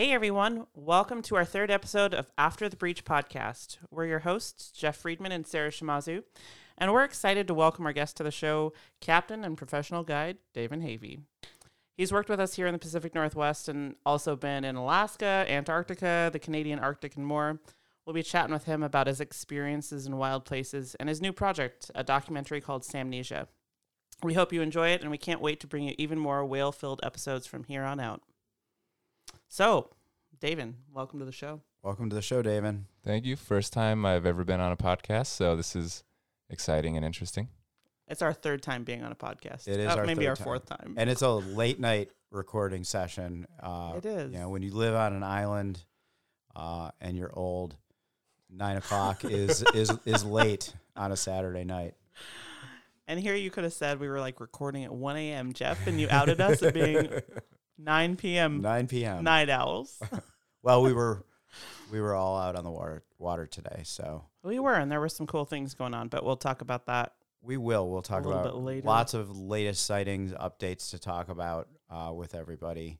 Hey everyone, welcome to our third episode of After the Breach podcast. We're your hosts, Jeff Friedman and Sarah Shimazu, and we're excited to welcome our guest to the show, Captain and Professional Guide Daven Hafey. He's worked with us here in the Pacific Northwest and also been in Alaska, Antarctica, the Canadian Arctic, and more. We'll be chatting with him about his experiences in wild places and his new project, a documentary called Salmnesia. We hope you enjoy it, and we can't wait to bring you even more whale filled episodes from here on out. So, Daven, welcome to the show. Welcome to the show, Daven. Thank you. First time I've ever been on a podcast, so this is exciting and interesting. It's our third time being on a podcast. It is Uh, our maybe third our time. fourth time. And it's a late night recording session. Uh, It is. You know, when you live on an island uh, and you're old, nine o'clock is is is late on a Saturday night. And here you could have said we were like recording at 1 a.m., Jeff, and you outed us at being 9 p.m. Nine p.m. night owls. Well, we were we were all out on the water water today, so we were, and there were some cool things going on, but we'll talk about that. we will. We'll talk little about bit later. lots of latest sightings, updates to talk about uh, with everybody.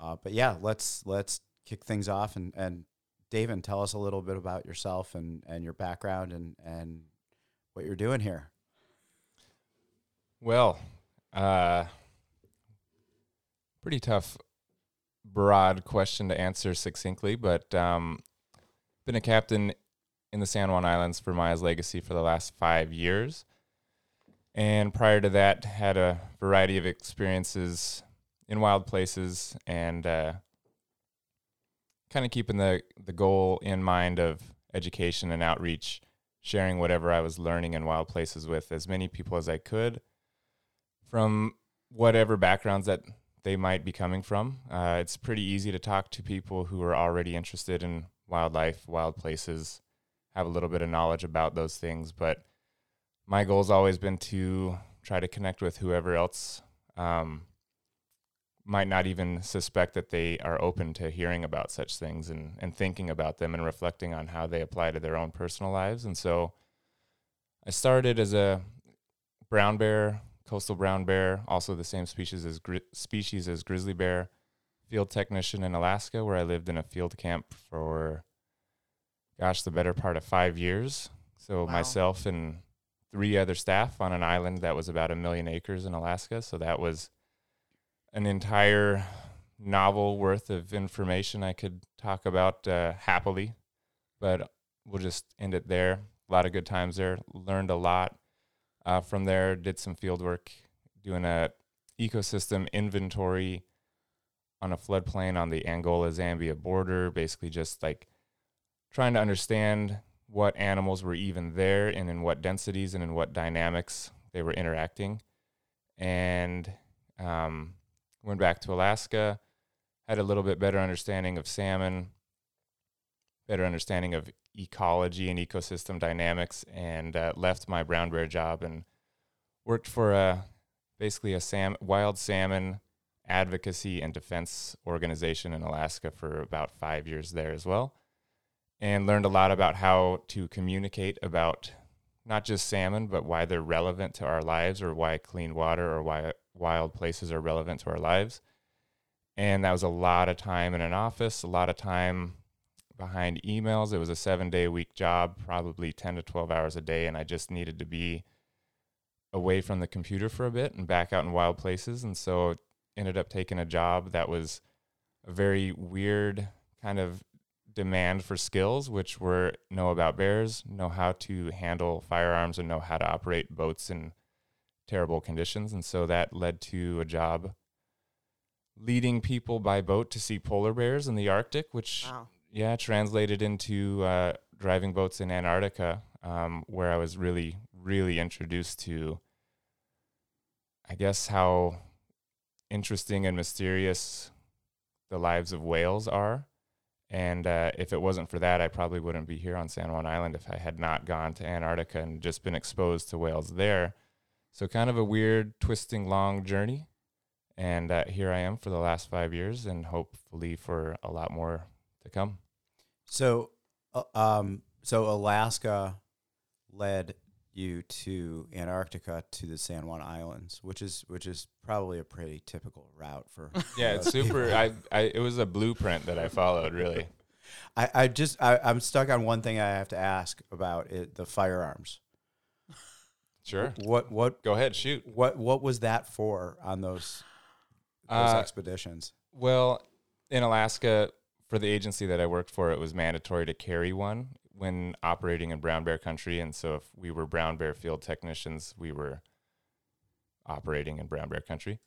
Uh, but yeah, let's let's kick things off and and Daven, tell us a little bit about yourself and and your background and and what you're doing here. Well, uh, pretty tough, broad question to answer succinctly, but um, been a captain in the San Juan Islands for Maya's Legacy for the last five years. And prior to that, had a variety of experiences in wild places and uh, kind of keeping the, the goal in mind of education and outreach, sharing whatever I was learning in wild places with as many people as I could from whatever backgrounds that they might be coming from. Uh, it's pretty easy to talk to people who are already interested in wildlife, wild places, have a little bit of knowledge about those things. But my goal's always been to try to connect with whoever else um, might not even suspect that they are open to hearing about such things and, and thinking about them and reflecting on how they apply to their own personal lives. And so I started as a brown bear coastal brown bear, also the same species as gri- species as grizzly bear, field technician in Alaska, where I lived in a field camp for, gosh, the better part of five years. So Wow. myself and three other staff on an island that was about a million acres in Alaska. So that was an entire novel worth of information I could talk about uh, happily, but we'll just end it there. A lot of good times there. Learned a lot uh, from there, did some field work doing a ecosystem inventory on a floodplain on the Angola Zambia border, basically just like trying to understand what animals were even there and in what densities and in what dynamics they were interacting. And um, went back to Alaska, had a little bit better understanding of salmon, better understanding of ecology and ecosystem dynamics and uh, left my brown bear job and worked for a basically a sam- wild salmon advocacy and defense organization in Alaska for about 5 years there as well and learned a lot about how to communicate about not just salmon but why they're relevant to our lives or why clean water or why wild places are relevant to our lives. And that was a lot of time in an office a lot of time behind emails. It was a seven day a week job, probably 10 to 12 hours a day. And I just needed to be away from the computer for a bit and back out in wild places. And so ended up taking a job that was a very weird kind of demand for skills, which were know about bears, know how to handle firearms, and know how to operate boats in terrible conditions. And so that led to a job leading people by boat to see polar bears in the Arctic, which Wow. Yeah, translated into uh, driving boats in Antarctica, um, where I was really, really introduced to, I guess, how interesting and mysterious the lives of whales are. And uh, if it wasn't for that, I probably wouldn't be here on San Juan Island if I had not gone to Antarctica and just been exposed to whales there. So, kind of a weird, twisting, long journey. And uh, here I am for the last five years, and hopefully for a lot more to come. So, uh, um, so Alaska led you to Antarctica to the San Juan Islands, which is which is probably a pretty typical route for. Yeah, it's super. I, I, it was a blueprint that I followed. Really. I, I just I, I'm stuck on one thing I have to ask about it, the firearms. Sure. What what Go ahead, shoot. what what was that for on those those Uh, expeditions? Well, in Alaska, for the agency that I worked for, it was mandatory to carry one when operating in brown bear country. And so, if we were brown bear field technicians, we were operating in brown bear country.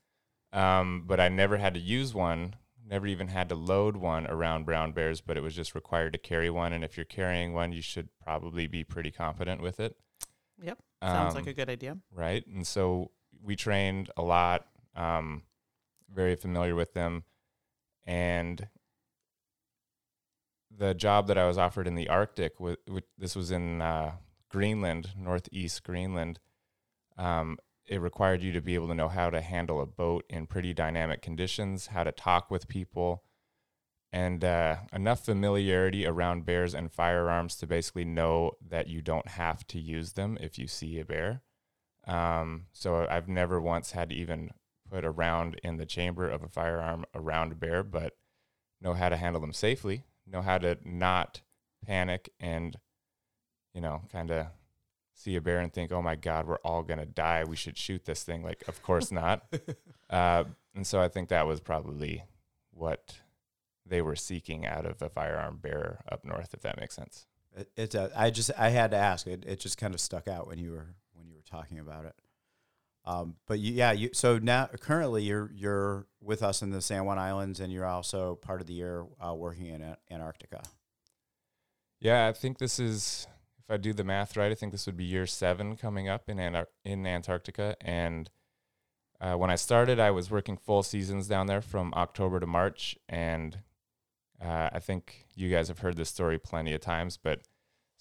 Um, but I never had to use one, never even had to load one around brown bears, but it was just required to carry one. And if you're carrying one, you should probably be pretty competent with it. Yep. Sounds Um, like a good idea. right? And so we trained a lot, um, very familiar with them. And the job that I was offered in the Arctic, wa- wa- this was in uh, Greenland, northeast Greenland. Um, it required you to be able to know how to handle a boat in pretty dynamic conditions, how to talk with people, and uh, enough familiarity around bears and firearms to basically know that you don't have to use them if you see a bear. Um, so I've never once had to even put a round in the chamber of a firearm around a bear, but know how to handle them safely, know how to not panic and, you know, kind of see a bear and think, oh my God, we're all going to die. We should shoot this thing. Like, of course not. uh, and so I think that was probably what they were seeking out of a firearm bearer up north, if that makes sense. It, it uh, I just I had to ask. It it just kind of stuck out when you were when you were talking about it. Um, but you, yeah, you so now currently you're you're with us in the San Juan Islands, and you're also part of the year uh, working in Antarctica. Yeah, I think this is, if I do the math right, I think this would be year seven coming up in in Antarctica. And uh, when I started, I was working full seasons down there from October to March. And uh, I think you guys have heard this story plenty of times, but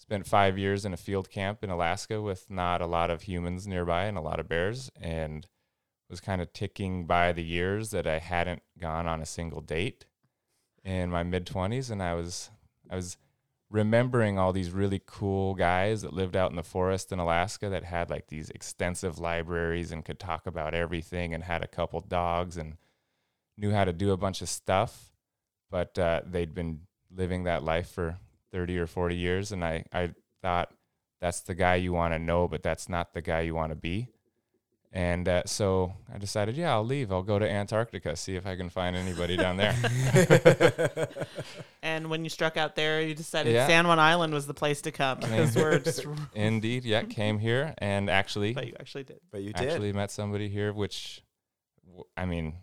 spent five years in a field camp in Alaska with not a lot of humans nearby and a lot of bears, and was kind of ticking by the years that I hadn't gone on a single date in my mid twenties, and I was I was remembering all these really cool guys that lived out in the forest in Alaska that had like these extensive libraries and could talk about everything and had a couple dogs and knew how to do a bunch of stuff, but uh, they'd been living that life for 30 or 40 years. And I, I thought that's the guy you want to know, but that's not the guy you want to be. And uh, so I decided, yeah, I'll leave. I'll go to Antarctica, see if I can find anybody down there. And when you struck out there, you decided Yeah. San Juan Island was the place to come because we're just. Indeed, yeah, came here and actually but you actually did. But you did. actually met somebody here, which I mean,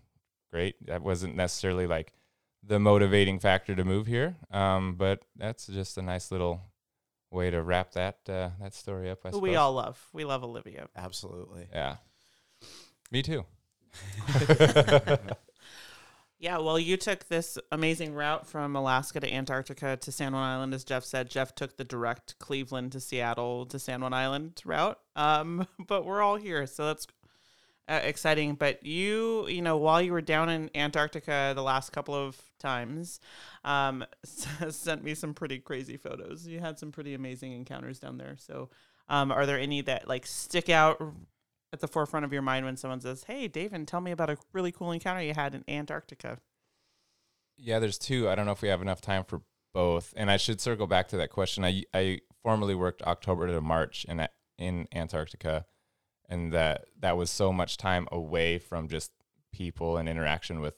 great. That wasn't necessarily like the motivating factor to move here, um, but that's just a nice little way to wrap that uh, that story up. I we all love. We love Olivia. Absolutely. yeah, me too. Yeah, well, you took this amazing route from Alaska to Antarctica to San Juan Island, as Jeff said. Jeff took the direct Cleveland to Seattle to San Juan Island route. Um, but we're all here, so that's uh, exciting. But you, you know, while you were down in Antarctica the last couple of times, um, sent me some pretty crazy photos. You had some pretty amazing encounters down there. So, um, are there any that like stick out at the forefront of your mind when someone says, "Hey, Daven, tell me about a really cool encounter you had in Antarctica"? Yeah, there's two. I don't know if we have enough time for both. And I should circle back to that question. I I formerly worked October to March in in Antarctica, and that that was so much time away from just people and interaction with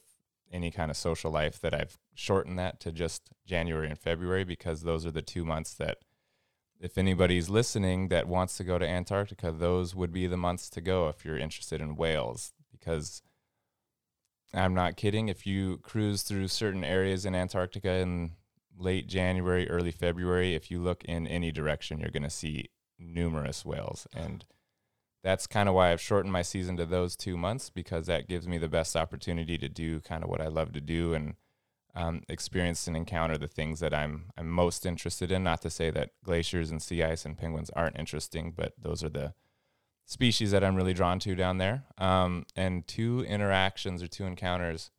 any kind of social life that I've shortened that to just January and February because those are the two months that if anybody's listening that wants to go to Antarctica, those would be the months to go if you're interested in whales because I'm not kidding. If you cruise through certain areas in Antarctica in late January, early February, if you look in any direction, you're going to see numerous whales. And that's kind of why I've shortened my season to those two months because that gives me the best opportunity to do kind of what I love to do and um, experience and encounter the things that I'm I'm most interested in. Not to say that glaciers and sea ice and penguins aren't interesting, but those are the species that I'm really drawn to down there. Um, and two interactions or two encounters.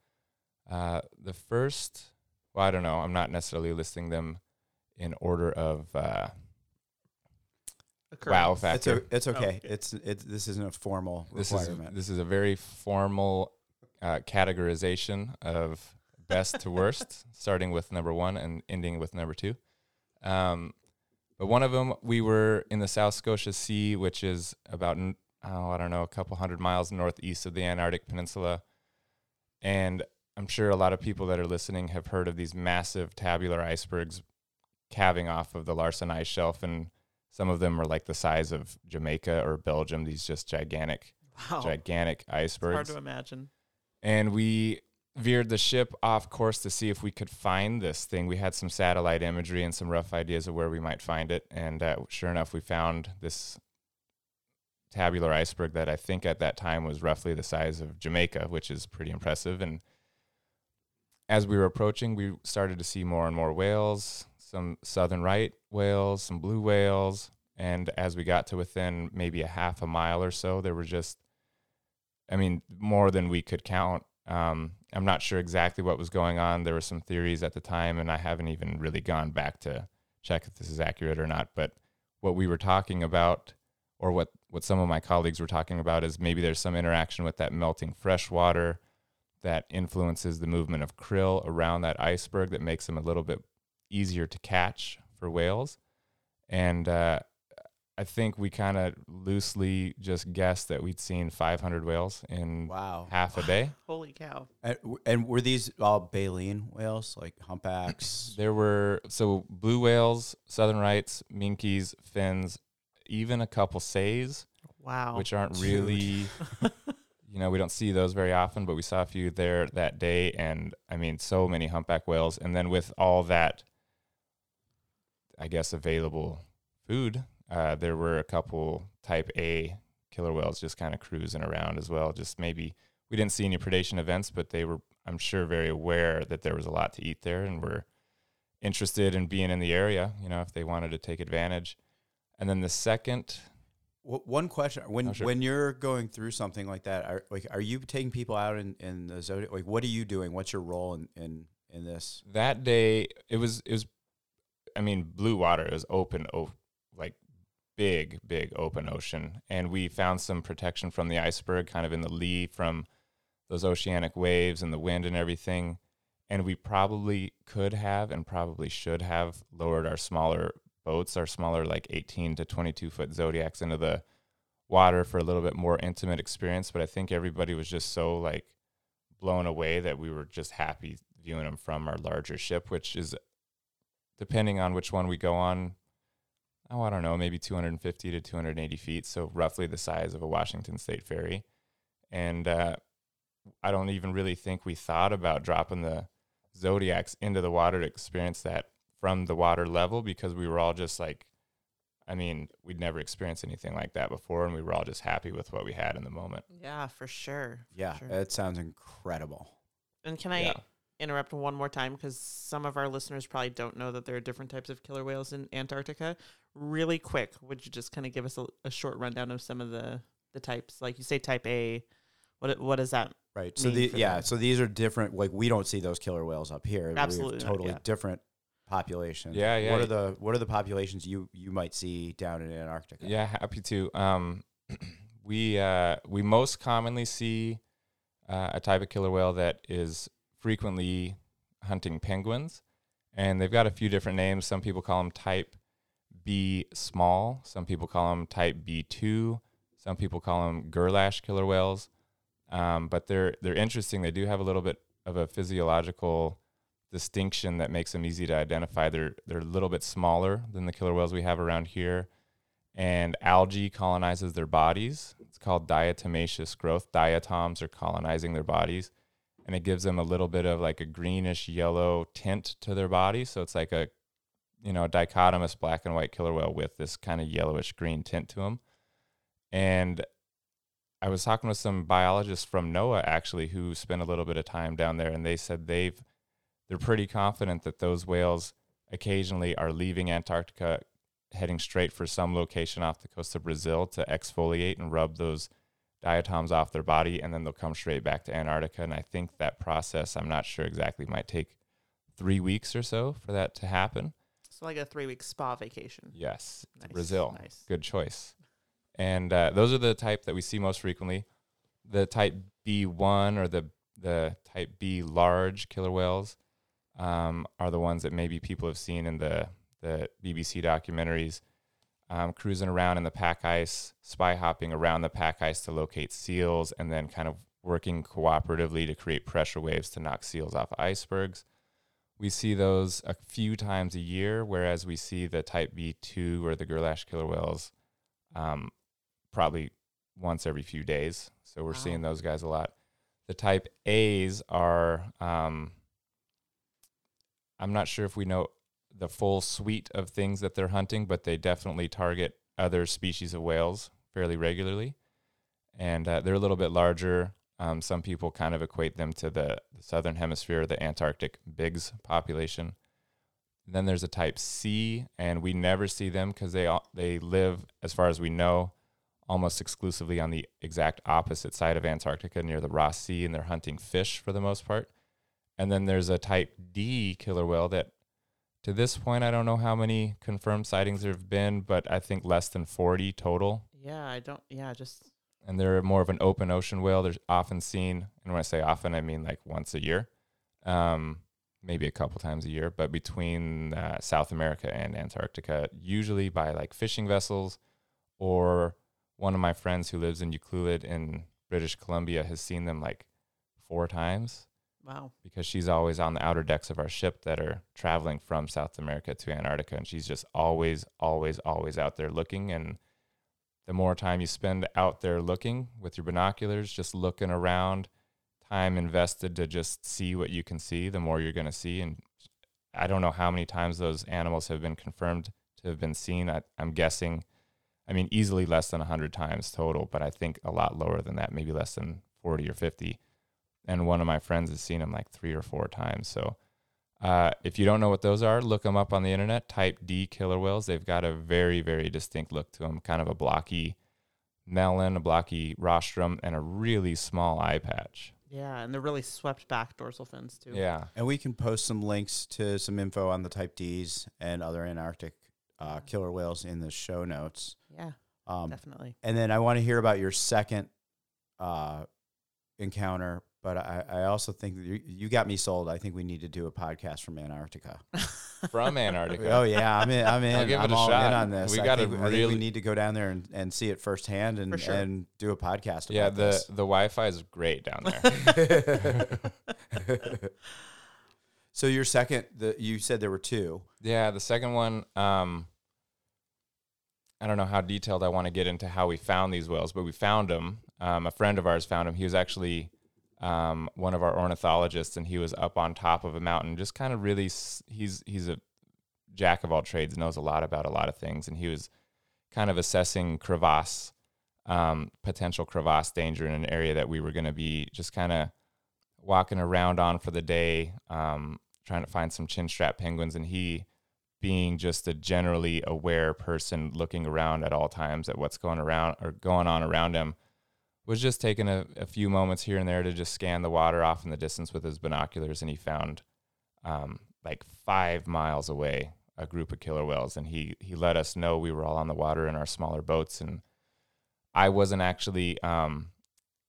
Uh, the first, well, I don't know. I'm not necessarily listing them in order of uh, wow occurrence. It's, factor. o- it's okay. okay. It's it's this isn't a formal this is requirement. this is a very formal uh, categorization of best to worst, starting with number one and ending with number two. Um, but one of them, we were in the South Scotia Sea, which is about n- oh, I don't know, a couple hundred miles northeast of the Antarctic Peninsula, and I'm sure a lot of people that are listening have heard of these massive tabular icebergs calving off of the Larsen ice shelf, and some of them are like the size of Jamaica or Belgium. These just gigantic wow. gigantic Hard icebergs. to imagine. And we veered the ship off course to see if we could find this thing. We had some satellite imagery and some rough ideas of where we might find it. And uh, sure enough, we found this tabular iceberg that I think at that time was roughly the size of Jamaica, which is pretty impressive. And as we were approaching, we started to see more and more whales, some southern right whales, some blue whales. And as we got to within maybe a half a mile or so, there were just, I mean, more than we could count. Um, I'm not sure exactly what was going on. There were some theories at the time, and I haven't even really gone back to check if this is accurate or not. But what we were talking about, or what, what some of my colleagues were talking about, is maybe there's some interaction with that melting freshwater that influences the movement of krill around that iceberg that makes them a little bit easier to catch for whales. And uh, I think we kind of loosely just guessed that we'd seen 500 whales in wow. half a day. Holy cow. And, and were these all baleen whales, like humpbacks? There were so blue whales, southern rights, minkes, fins, even a couple seis, Wow. which aren't Dude. really, you know, we don't see those very often, but we saw a few there that day. And I mean, so many humpback whales. And then with all that, I guess, available food, uh, there were a couple type A killer whales just kind of cruising around as well. Just maybe we didn't see any predation events, but they were, I'm sure, very aware that there was a lot to eat there and were interested in being in the area, you know, if they wanted to take advantage. And then the second, One question: When Oh, sure. when you're going through something like that, are like are you taking people out in, in the zodiac? Like, what are you doing? What's your role in in, in this? that day it was it was i mean blue water is open o- like big big open ocean. And we found some protection from the iceberg kind of in the lee from those oceanic waves and the wind and everything. And we probably could have and probably should have lowered our smaller boats our smaller like 18 to 22 foot zodiacs into the water for a little bit more intimate experience. But i think everybody was just so like blown away that we were just happy viewing them from our larger ship, which is depending on which one we go on. Oh, I don't know, maybe 250 to 280 feet, so roughly the size of a Washington State ferry. And uh, I don't even really think we thought about dropping the Zodiacs into the water to experience that from the water level because we were all just like, I mean, we'd never experienced anything like that before, and we were all just happy with what we had in the moment. yeah, for sure. for Yeah, sure. it sounds incredible. And can I Yeah. Interrupt one more time because some of our listeners probably don't know that there are different types of killer whales in Antarctica. Really quick, would you just kind of give us a, a short rundown of some of the the types? Like you say, type A. What what does that? Right. So the yeah, them. so these are different. Like we don't see those killer whales up here. We have Absolutely not, totally yeah. different populations. Yeah, yeah. What are the what are the populations you you might see down in Antarctica? Yeah, happy to. Um, we uh, we most commonly see uh, a type of killer whale that is frequently hunting penguins, and they've got a few different names. Some people call them type B small. Some people call them type B two. Some people call them Gerlache killer whales. Um, but they're they're interesting. They do have a little bit of a physiological distinction that makes them easy to identify. They're they're a little bit smaller than the killer whales we have around here, and algae colonizes their bodies. It's called diatomaceous growth. Diatoms are colonizing their bodies, and it gives them a little bit of like a greenish yellow tint to their body. So it's like a you know dichotomous black and white killer whale with this kind of yellowish green tint to them, and I was talking with some biologists from NOAA actually who spent a little bit of time down there, and they said they've they're pretty confident that those whales occasionally are leaving Antarctica, heading straight for some location off the coast of Brazil to exfoliate and rub those diatoms off their body, and then they'll come straight back to Antarctica. And I think that process, I'm not sure exactly, might take three weeks or so for that to happen. So like a three week spa vacation. Yes, Nice, Brazil. Nice. Good choice. And uh, those are the type that we see most frequently. The type B1 or the the type B large killer whales um, are the ones that maybe people have seen in the the BBC documentaries, um, cruising around in the pack ice, spy hopping around the pack ice to locate seals, and then kind of working cooperatively to create pressure waves to knock seals off icebergs. We see those a few times a year, whereas we see the type B2 or the Gerlache killer whales um, probably once every few days. So we're Wow. seeing those guys a lot. The type A's are, um, I'm not sure if we know the full suite of things that they're hunting, but they definitely target other species of whales fairly regularly. And uh, they're a little bit larger. Um, some people kind of equate them to the, the southern hemisphere, the Antarctic Bigg's population. Then there's a type C, and we never see them because they they live, as far as we know, almost exclusively on the exact opposite side of Antarctica near the Ross Sea, and they're hunting fish for the most part. And then there's a type D killer whale that, to this point, I don't know how many confirmed sightings there have been, but I think less than 40 total Yeah, I don't. Yeah, just and they're more of an open ocean whale. They're often seen, and when I say often, I mean like once a year, um, maybe a couple times a year, but between uh, South America and Antarctica, usually by like fishing vessels, or one of my friends who lives in Ucluelet in British Columbia has seen them like four times wow. because she's always on the outer decks of our ship that are traveling from South America to Antarctica, and she's just always, always, always out there looking. And the more time you spend out there looking with your binoculars, just looking around, time invested to just see what you can see, the more you're going to see. And I don't know how many times those animals have been confirmed to have been seen. I, I'm guessing, I mean, easily less than 100 times total, but I think a lot lower than that, maybe less than 40 or 50 and one of my friends has seen them like three or four times. So uh, if you don't know what those are, look them up on the internet. Type D killer whales. They've got a very, very distinct look to them, kind of a blocky melon, a blocky rostrum, and a really small eye patch. Yeah, and they're really swept back dorsal fins too. Yeah. And we can post some links to some info on the Type Ds and other Antarctic uh, killer whales in the show notes. Yeah, Um, definitely. and then I want to hear about your second uh, encounter, but I, I also think that you, you got me sold. I think we need to do a podcast from Antarctica. From Antarctica. Oh yeah, I'm in. I'm in. I'll give it I'm a all shot. in on this. We I gotta think, I think really- we need to go down there and, and see it firsthand and For sure. and do a podcast. About yeah, the, this. the Wi Fi is great down there. so your second, the you said there were two. Yeah, the second one, um, I don't know how detailed I want to get into how we found these whales, but we found them. Um, a friend of ours found him. He was actually um, one of our ornithologists, and he was up on top of a mountain, just kind of really. He's he's a jack of all trades, knows a lot about a lot of things, and he was kind of assessing crevasse, um, potential crevasse danger in an area that we were going to be just kind of walking around on for the day, um, trying to find some chinstrap penguins, and he being just a generally aware person looking around at all times at what's going around or going on around him was just taking a, a few moments here and there to just scan the water off in the distance with his binoculars and he found um, like five miles away a group of killer whales and he he let us know we were all on the water in our smaller boats and i wasn't actually um,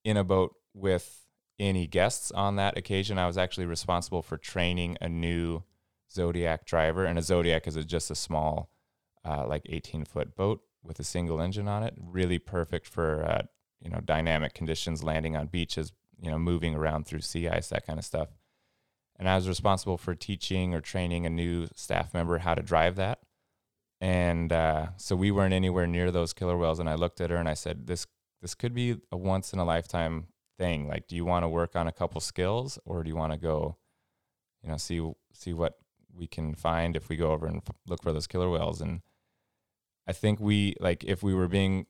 in a boat with any guests on that occasion i was actually responsible for training a new Zodiac driver, and a Zodiac is a, just a small, uh, like 18 foot boat with a single engine on it. Really perfect for uh, you know dynamic conditions, landing on beaches, you know, moving around through sea ice, that kind of stuff. And I was responsible for teaching or training a new staff member how to drive that. And uh, so we weren't anywhere near those killer whales. And I looked at her and I said, "This this could be a once in a lifetime thing. Like, do you want to work on a couple skills, or do you want to go, you know, see see what we can find if we go over and f- look for those killer whales. And I think we like if we were being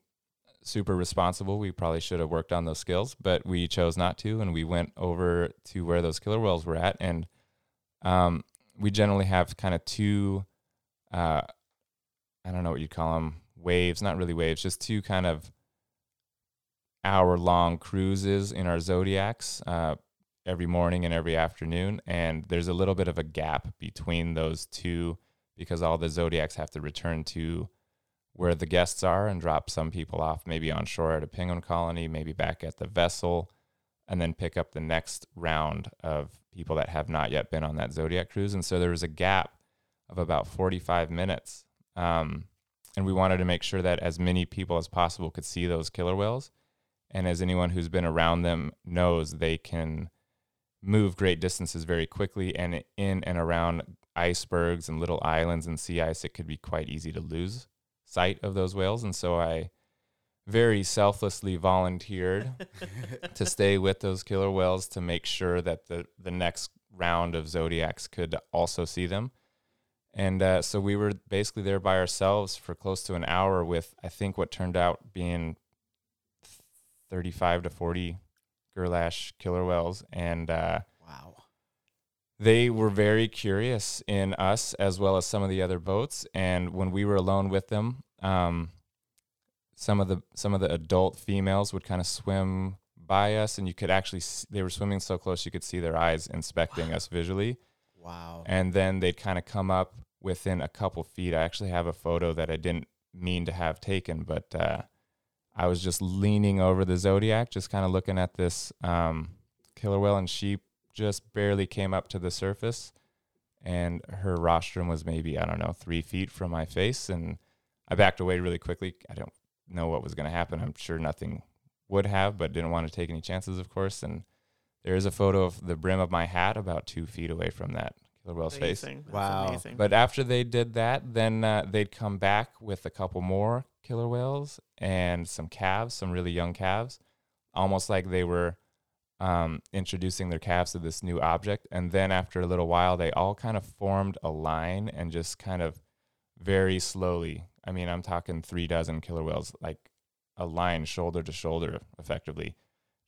super responsible, we probably should have worked on those skills, but we chose not to, and we went over to where those killer whales were at, and um, we generally have kind of two, uh, I don't know what you'd call them, waves, not really waves, just two kind of hour long cruises in our zodiacs. Uh, every morning and every afternoon. And there's a little bit of a gap between those two because all the zodiacs have to return to where the guests are and drop some people off maybe on shore at a penguin colony, maybe back at the vessel, and then pick up the next round of people that have not yet been on that zodiac cruise. And so there was a gap of about 45 minutes. Um, and we wanted to make sure that as many people as possible could see those killer whales. And as anyone who's been around them knows, they can move great distances very quickly. And in and around icebergs and little islands and sea ice, it could be quite easy to lose sight of those whales. And so I very selflessly volunteered to stay with those killer whales to make sure that the, the next round of zodiacs could also see them. And uh, so we were basically there by ourselves for close to an hour with, I think, what turned out being 35 to 40 Gerlache killer whales. And uh, Wow. They were very curious in us as well as some of the other boats. And when we were alone with them, um, some of the some of the adult females would kind of swim by us, and you could actually s they were swimming so close you could see their eyes inspecting us visually. Wow. And then they'd kind of come up within a couple feet. I actually have a photo that I didn't mean to have taken, but uh, I was just leaning over the Zodiac, just kind of looking at this um, killer whale, and she just barely came up to the surface. And her rostrum was maybe, I don't know, three feet from my face. And I backed away really quickly. I don't know what was going to happen. I'm sure nothing would have, but didn't want to take any chances, of course. And there is a photo of the brim of my hat about two feet away from that killer whale's face. Wow. amazing. But after they did that, then uh, they'd come back with a couple more killer whales and some calves, some really young calves, almost like they were um, introducing their calves to this new object. And then after a little while, they all kind of formed a line and just kind of very slowly. I mean, I'm talking three dozen killer whales, like a line shoulder to shoulder, effectively,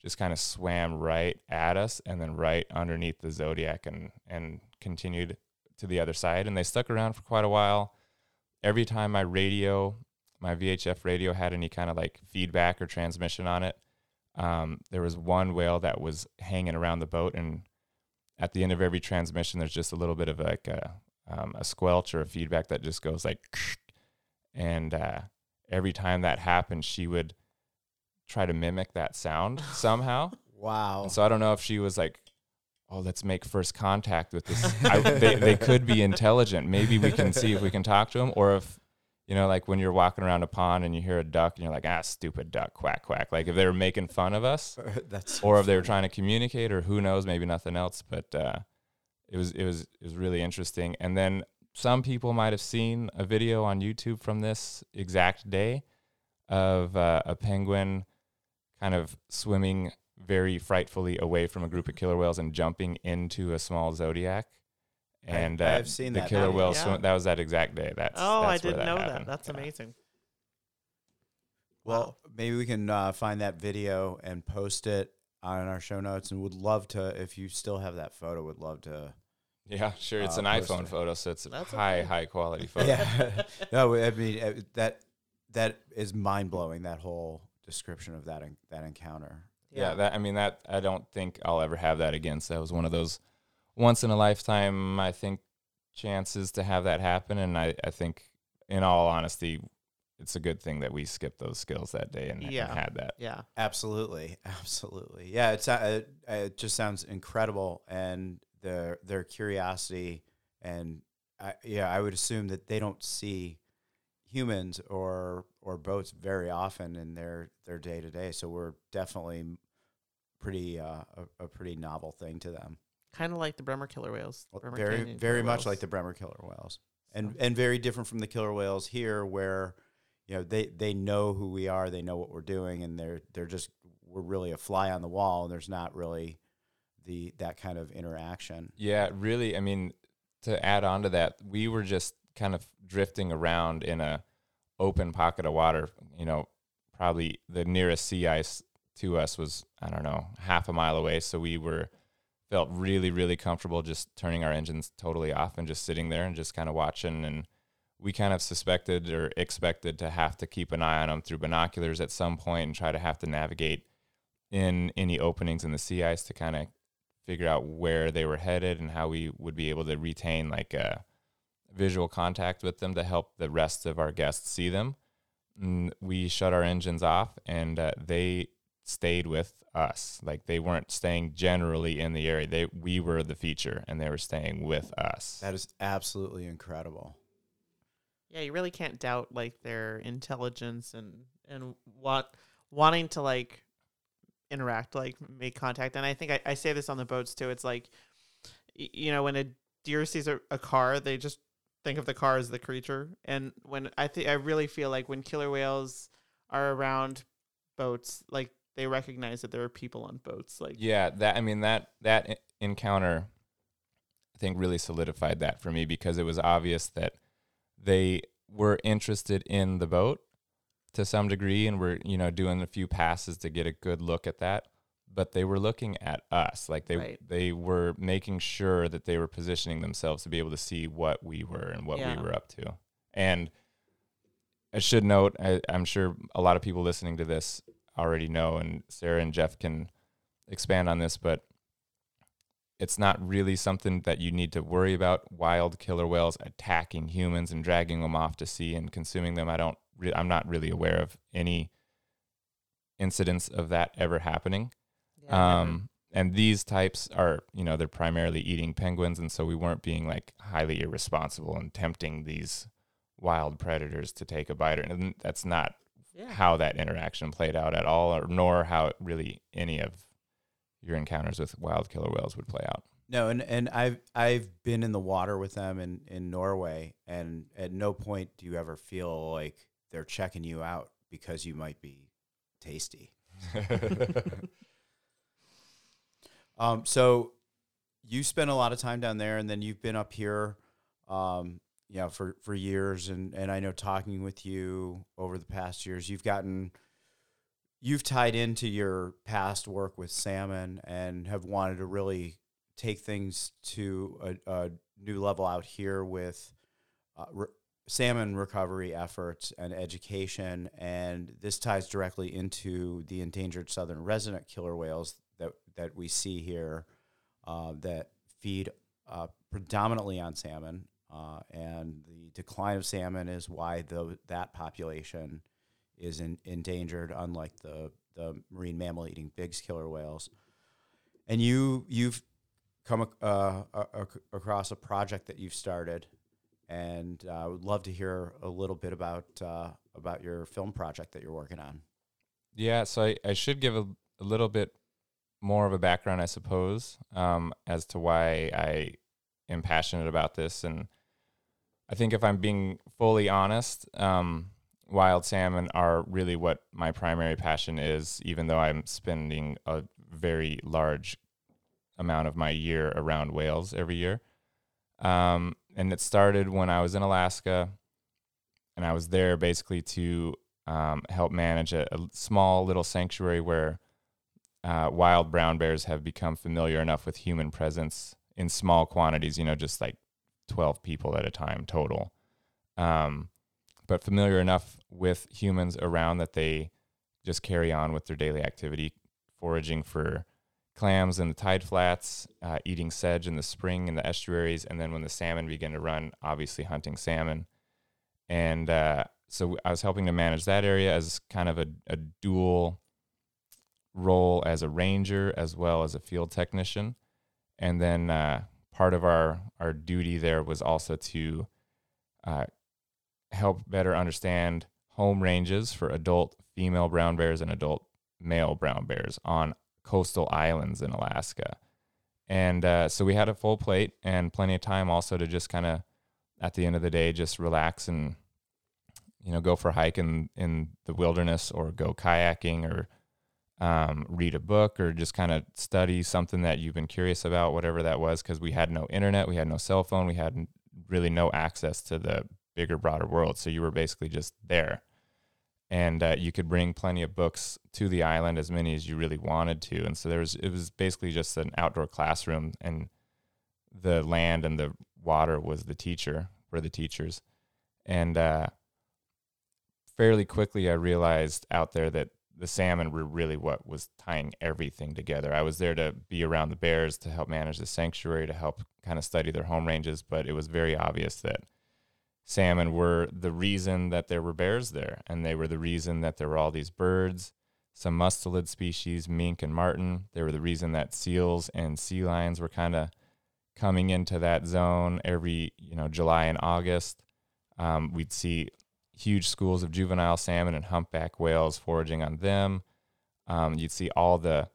just kind of swam right at us and then right underneath the zodiac and and continued to the other side. And they stuck around for quite a while. Every time my radio, my VHF radio, had any kind of like feedback or transmission on it, um, there was one whale that was hanging around the boat, and at the end of every transmission, there's just a little bit of like a um, a squelch or a feedback that just goes like, and uh, every time that happened, she would try to mimic that sound somehow. Wow. And so I don't know if she was like, "Oh, let's make first contact with this." I, they they could be intelligent. Maybe we can see if we can talk to them, or if you know, like when you're walking around a pond and you hear a duck and you're like, "Ah, stupid duck, quack quack." Like if they were making fun of us, That's or if they were trying to communicate, or who knows, maybe nothing else. But uh, it was it was it was really interesting. And then some people might have seen a video on YouTube from this exact day of uh, a penguin kind of swimming very frightfully away from a group of killer whales and jumping into a small zodiac. I- And I uh, have seen the that killer video. whale Yeah. swim. That was that exact day. That's oh, I that's where didn't know that. That's Yeah. amazing. Well, maybe we can uh, find that video and post it on our show notes, and would love to if you still have that photo. Would love to. Yeah, sure. It's Uh, an iPhone it. photo, so it's a That's high, okay. high quality photo. Yeah. no, I mean uh, that that is mind blowing. That whole description of that en- that encounter. yeah that i mean that i don't think i'll ever have that again so that was one of those once in a lifetime i think chances to have that happen and i, I think in all honesty it's a good thing that we skipped those skills that day and, and Yeah. had that Yeah. Absolutely, absolutely. Yeah, it's uh, it, it just sounds incredible, and their their curiosity, and I, yeah, I would assume that they don't see humans or or boats very often in their their day to day. So we're definitely pretty uh, a, a pretty novel thing to them. Kind of like the Bremer killer whales. Bremer very Canyon very much whales. like the Bremer killer whales, and So- and very different from the killer whales here, where you know they they know who we are, they know what we're doing, and they're they're just we're really a fly on the wall, and there's not really the that kind of interaction. yeah really i mean to add on to that we were just kind of drifting around in a open pocket of water you know probably the nearest sea ice to us was i don't know half a mile away so we were felt really really comfortable just turning our engines totally off and just sitting there and just kind of watching and we kind of suspected or expected to have to keep an eye on them through binoculars at some point and try to have to navigate in any openings in the sea ice to kind of figure out where they were headed and how we would be able to retain like a visual contact with them to help the rest of our guests see them. And we shut our engines off, and uh, they stayed with us. Like they weren't staying generally in the area. They we were the feature, and they were staying with us. That is absolutely incredible. Yeah, you really can't doubt like their intelligence and and what wanting to like interact, like make contact. And I think I, I say this on the boats too. It's like, you know, when a deer sees a, a car, they just think of the car as the creature. And when I think I really feel like when killer whales are around boats, like they recognize that there are people on boats. Like Yeah, that I mean that that encounter I think really solidified that for me because it was obvious that they were interested in the boat to some degree and were, you know, doing a few passes to get a good look at that, but they were looking at us. Like they Right. they were making sure that they were positioning themselves to be able to see what we were and what Yeah. we were up to. And I should note, I, I'm sure a lot of people listening to this already know, and Sarah and Jeff can expand on this, but it's not really something that you need to worry about. Wild killer whales attacking humans and dragging them off to sea and consuming them. I don't. Re- I'm not really aware of any incidents of that ever happening. Um, and these types are, you know, they're primarily eating penguins, and so we weren't being like highly irresponsible and tempting these wild predators to take a bite. And that's not yeah. how that interaction played out at all, or nor how really any of your encounters with wild killer whales would play out. No, and, and I've I've been in the water with them in, in Norway, and at no point do you ever feel like they're checking you out because you might be tasty. Um, so you spent a lot of time down there, and then you've been up here, um, you know, for for years, and and I know talking with you over the past years, you've gotten. You've tied into your past work with salmon and have wanted to really take things to a, a new level out here with uh, re- salmon recovery efforts and education. And this ties directly into the endangered southern resident killer whales that, that we see here uh, that feed uh, predominantly on salmon. Uh, and the decline of salmon is why the, that population is in, endangered, unlike the, the marine mammal eating Bigg's killer whales. And you, you've come uh, across a project that you've started, and uh, I would love to hear a little bit about uh, about your film project that you're working on. Yeah, so I, I should give a, a little bit more of a background, I suppose, um, as to why I am passionate about this. And I think if I'm being fully honest, um, wild salmon are really what my primary passion is, even though I'm spending a very large amount of my year around whales every year. Um, and it started when I was in Alaska, and I was there basically to um, help manage a, a small little sanctuary where uh, wild brown bears have become familiar enough with human presence in small quantities, you know, just like 12 people at a time total. Um, but familiar enough with humans around that they just carry on with their daily activity, foraging for clams in the tide flats, uh, eating sedge in the spring in the estuaries, and then when the salmon begin to run, obviously hunting salmon. And uh, so I was helping to manage that area as kind of a, a dual role as a ranger as well as a field technician. And then uh, part of our, our duty there was also to uh, help better understand home ranges for adult female brown bears and adult male brown bears on coastal islands in Alaska. And uh, so we had a full plate and plenty of time also to just kind of, at the end of the day, just relax and, you know, go for a hike in, in the wilderness or go kayaking or um, read a book or just kind of study something that you've been curious about, whatever that was, because we had no internet, we had no cell phone, we had really no access to the bigger, broader world. So you were basically just there. And uh, you could bring plenty of books to the island, as many as you really wanted to. And so there was, it was basically just an outdoor classroom, and the land and the water was the teacher, were the teachers. And uh, fairly quickly, I realized out there that the salmon were really what was tying everything together. I was there to be around the bears, to help manage the sanctuary, to help kind of study their home ranges, but it was very obvious that salmon were the reason that there were bears there, and they were the reason that there were all these birds, some mustelid species, mink and marten. They were the reason that seals and sea lions were kind of coming into that zone every you know July and August. Um, we'd see huge schools of juvenile salmon and humpback whales foraging on them. Um, you'd see all the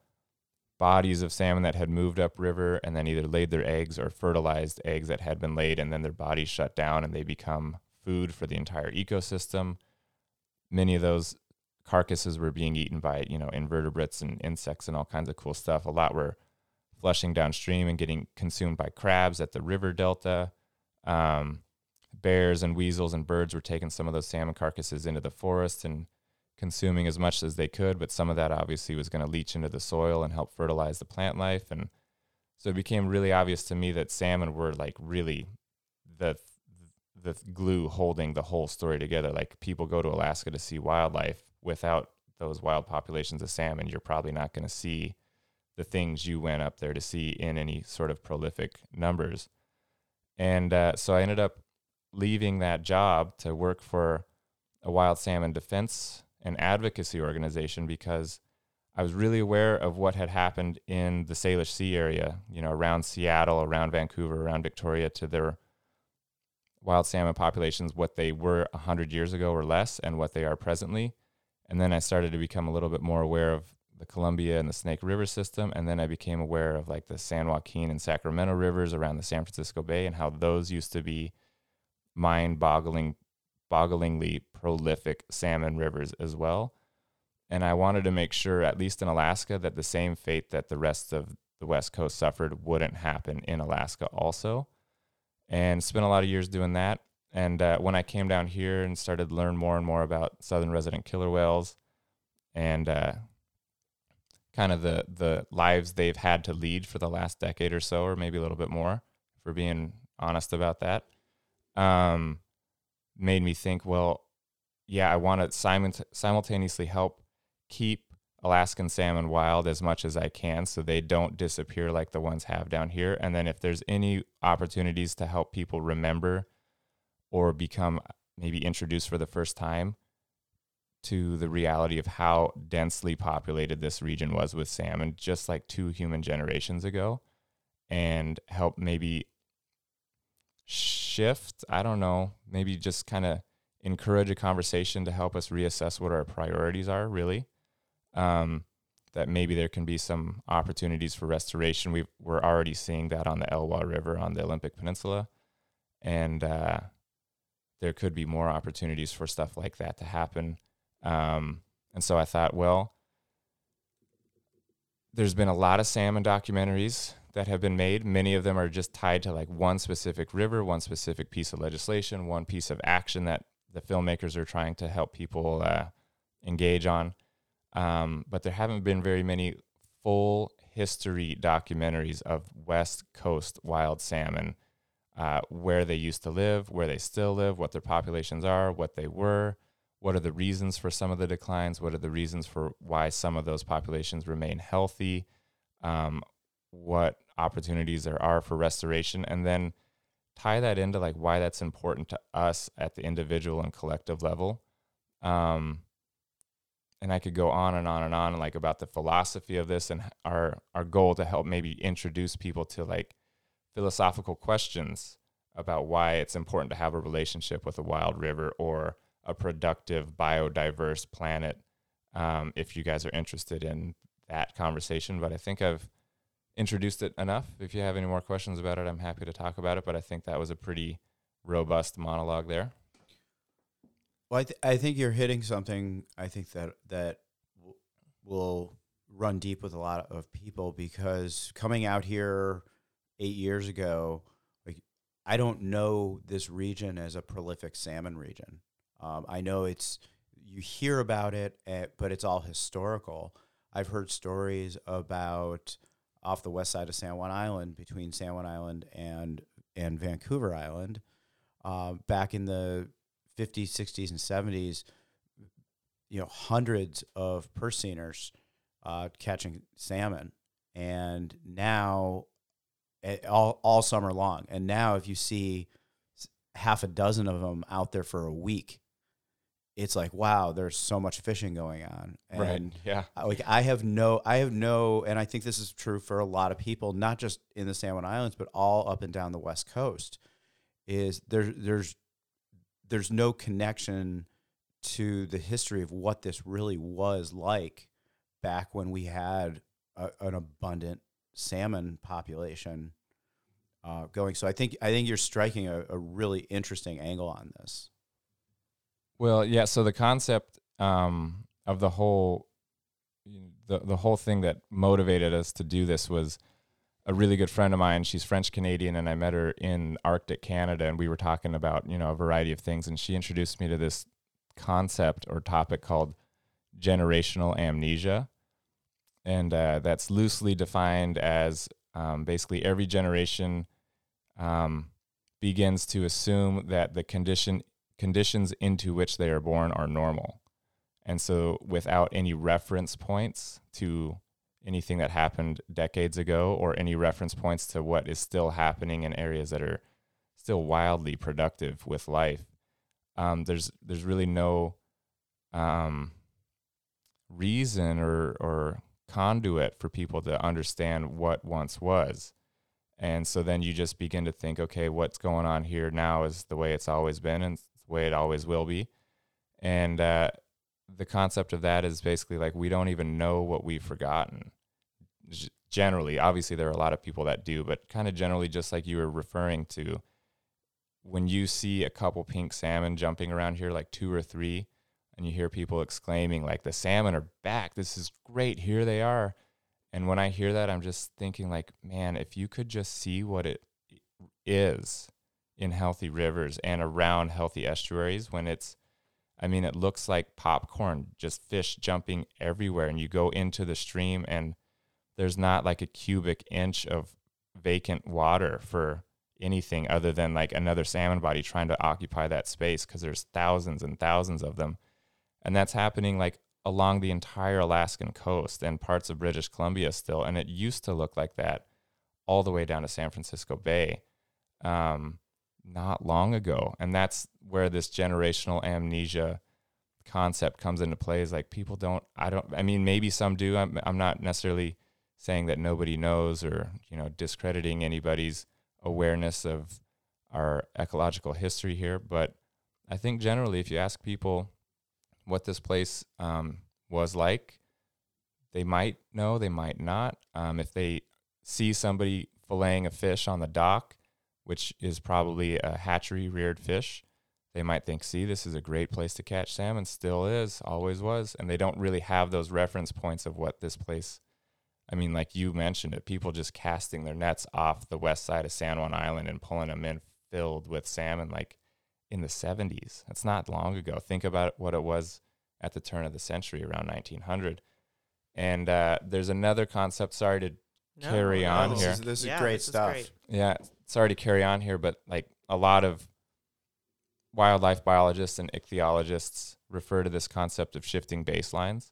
bodies of salmon that had moved upriver and then either laid their eggs or fertilized eggs that had been laid, and then their bodies shut down and they become food for the entire ecosystem. Many of those carcasses were being eaten by you know invertebrates and insects and all kinds of cool stuff. A lot were flushing downstream and getting consumed by crabs at the river delta. Um, bears and weasels and birds were taking some of those salmon carcasses into the forest and consuming as much as they could, but some of that obviously was going to leach into the soil and help fertilize the plant life. And so it became really obvious to me that salmon were like really the the glue holding the whole story together. Like people go to Alaska to see wildlife. Without those wild populations of salmon, you're probably not going to see the things you went up there to see in any sort of prolific numbers. And uh, so I ended up leaving that job to work for a wild salmon defense and advocacy organization because I was really aware of what had happened in the Salish Sea area, you know, around Seattle, around Vancouver, around Victoria to their wild salmon populations, what they were 100 years ago or less and what they are presently. And then I started to become a little bit more aware of the Columbia and the Snake River system. And then I became aware of like the San Joaquin and Sacramento rivers around the San Francisco Bay and how those used to be mind boggling bogglingly prolific salmon rivers as well. And I wanted to make sure, at least in Alaska, that the same fate that the rest of the West Coast suffered wouldn't happen in Alaska also. And spent a lot of years doing that. And uh, when I came down here and started to learn more and more about southern resident killer whales and uh, kind of the, the lives they've had to lead for the last decade or so, or maybe a little bit more, for being honest about that, um, made me think, well, yeah, I want to simul- simultaneously help keep Alaskan salmon wild as much as I can so they don't disappear like the ones have down here. And then if there's any opportunities to help people remember or become maybe introduced for the first time to the reality of how densely populated this region was with salmon just like two human generations ago and help maybe shift, I don't know, maybe just kind of encourage a conversation to help us reassess what our priorities are, really. Um, that maybe there can be some opportunities for restoration. we are already seeing that on the Elwha River on the Olympic Peninsula. And uh, there could be more opportunities for stuff like that to happen. Um, and so I thought, well, there's been a lot of salmon documentaries that have been made. Many of them are just tied to like one specific river, one specific piece of legislation, one piece of action that the filmmakers are trying to help people uh, engage on. Um, but there haven't been very many full history documentaries of West Coast wild salmon, uh, where they used to live, where they still live, what their populations are, what they were, what are the reasons for some of the declines, what are the reasons for why some of those populations remain healthy, um, what opportunities there are for restoration and then tie that into like why that's important to us at the individual and collective level. Um, and i could go on and on and on like about the philosophy of this and our our goal to help maybe introduce people to like philosophical questions about why it's important to have a relationship with a wild river or a productive biodiverse planet um, if you guys are interested in that conversation. But i think i've introduced it enough. If you have any more questions about it, I'm happy to talk about it. But I think that was a pretty robust monologue there. Well, I, th- I think you're hitting something. I think that that w- will run deep with a lot of people because coming out here eight years ago, like I don't know this region as a prolific salmon region. Um, I know it's you hear about it, at, eh, but it's all historical. I've heard stories about off the west side of San Juan Island, between San Juan Island and and Vancouver Island, uh, back in the 50s, 60s, and 70s. You know, hundreds of purse seiners uh, catching salmon, and now eh, all all summer long. And now, if you see half a dozen of them out there for a week, it's like wow, there's so much fishing going on. And right. Yeah. Like I have no, I have no, and I think this is true for a lot of people, not just in the San Juan Islands, but all up and down the West Coast. Is there, there's, there's no connection to the history of what this really was like back when we had a, an abundant salmon population uh, going. So I think I think you're striking a, a really interesting angle on this. Well, yeah. So the concept um, of the whole, the the whole thing that motivated us to do this was a really good friend of mine. She's French Canadian, and I met her in Arctic Canada, and we were talking about you know a variety of things, and she introduced me to this concept or topic called generational amnesia, and uh, that's loosely defined as um, basically every generation um, begins to assume that the condition conditions into which they are born are normal. And so, without any reference points to anything that happened decades ago or any reference points to what is still happening in areas that are still wildly productive with life, um, there's there's really no um, reason or or conduit for people to understand what once was. And so then you just begin to think, okay, what's going on here now is the way it's always been and way it always will be. And uh, the concept of that is basically like we don't even know what we've forgotten. G- Generally, obviously, there are a lot of people that do, but kind of generally, just like you were referring to, when you see a couple pink salmon jumping around here, like two or three, and you hear people exclaiming, like, the salmon are back. This is great. Here they are. And when I hear that, I'm just thinking, like, man, if you could just see what it is in healthy rivers and around healthy estuaries when it's I mean it looks like popcorn just fish jumping everywhere and you go into the stream and there's not like a cubic inch of vacant water for anything other than like another salmon body trying to occupy that space because there's thousands and thousands of them. And that's happening like along the entire Alaskan coast and parts of British Columbia still and it used to look like that all the way down to San Francisco Bay. Um, not long ago. And that's where this generational amnesia concept comes into play is like people don't, I don't, I mean, maybe some do. I'm, I'm not necessarily saying that nobody knows or, you know, discrediting anybody's awareness of our ecological history here. But I think generally, if you ask people what this place um, was like, they might know, they might not. Um, if they see somebody filleting a fish on the dock, which is probably a hatchery reared fish, they might think, see, this is a great place to catch salmon. Still is, always was. And they don't really have those reference points of what this place, I mean, like you mentioned it, people just casting their nets off the west side of San Juan Island and pulling them in filled with salmon like in the 70s. That's not long ago. Think about what it was at the turn of the century, around 1900. And uh, there's another concept, sorry to No, carry no, on this here. is this is Yeah, great this is stuff. great. yeah, sorry to carry on here, but like a lot of wildlife biologists and ichthyologists refer to this concept of shifting baselines.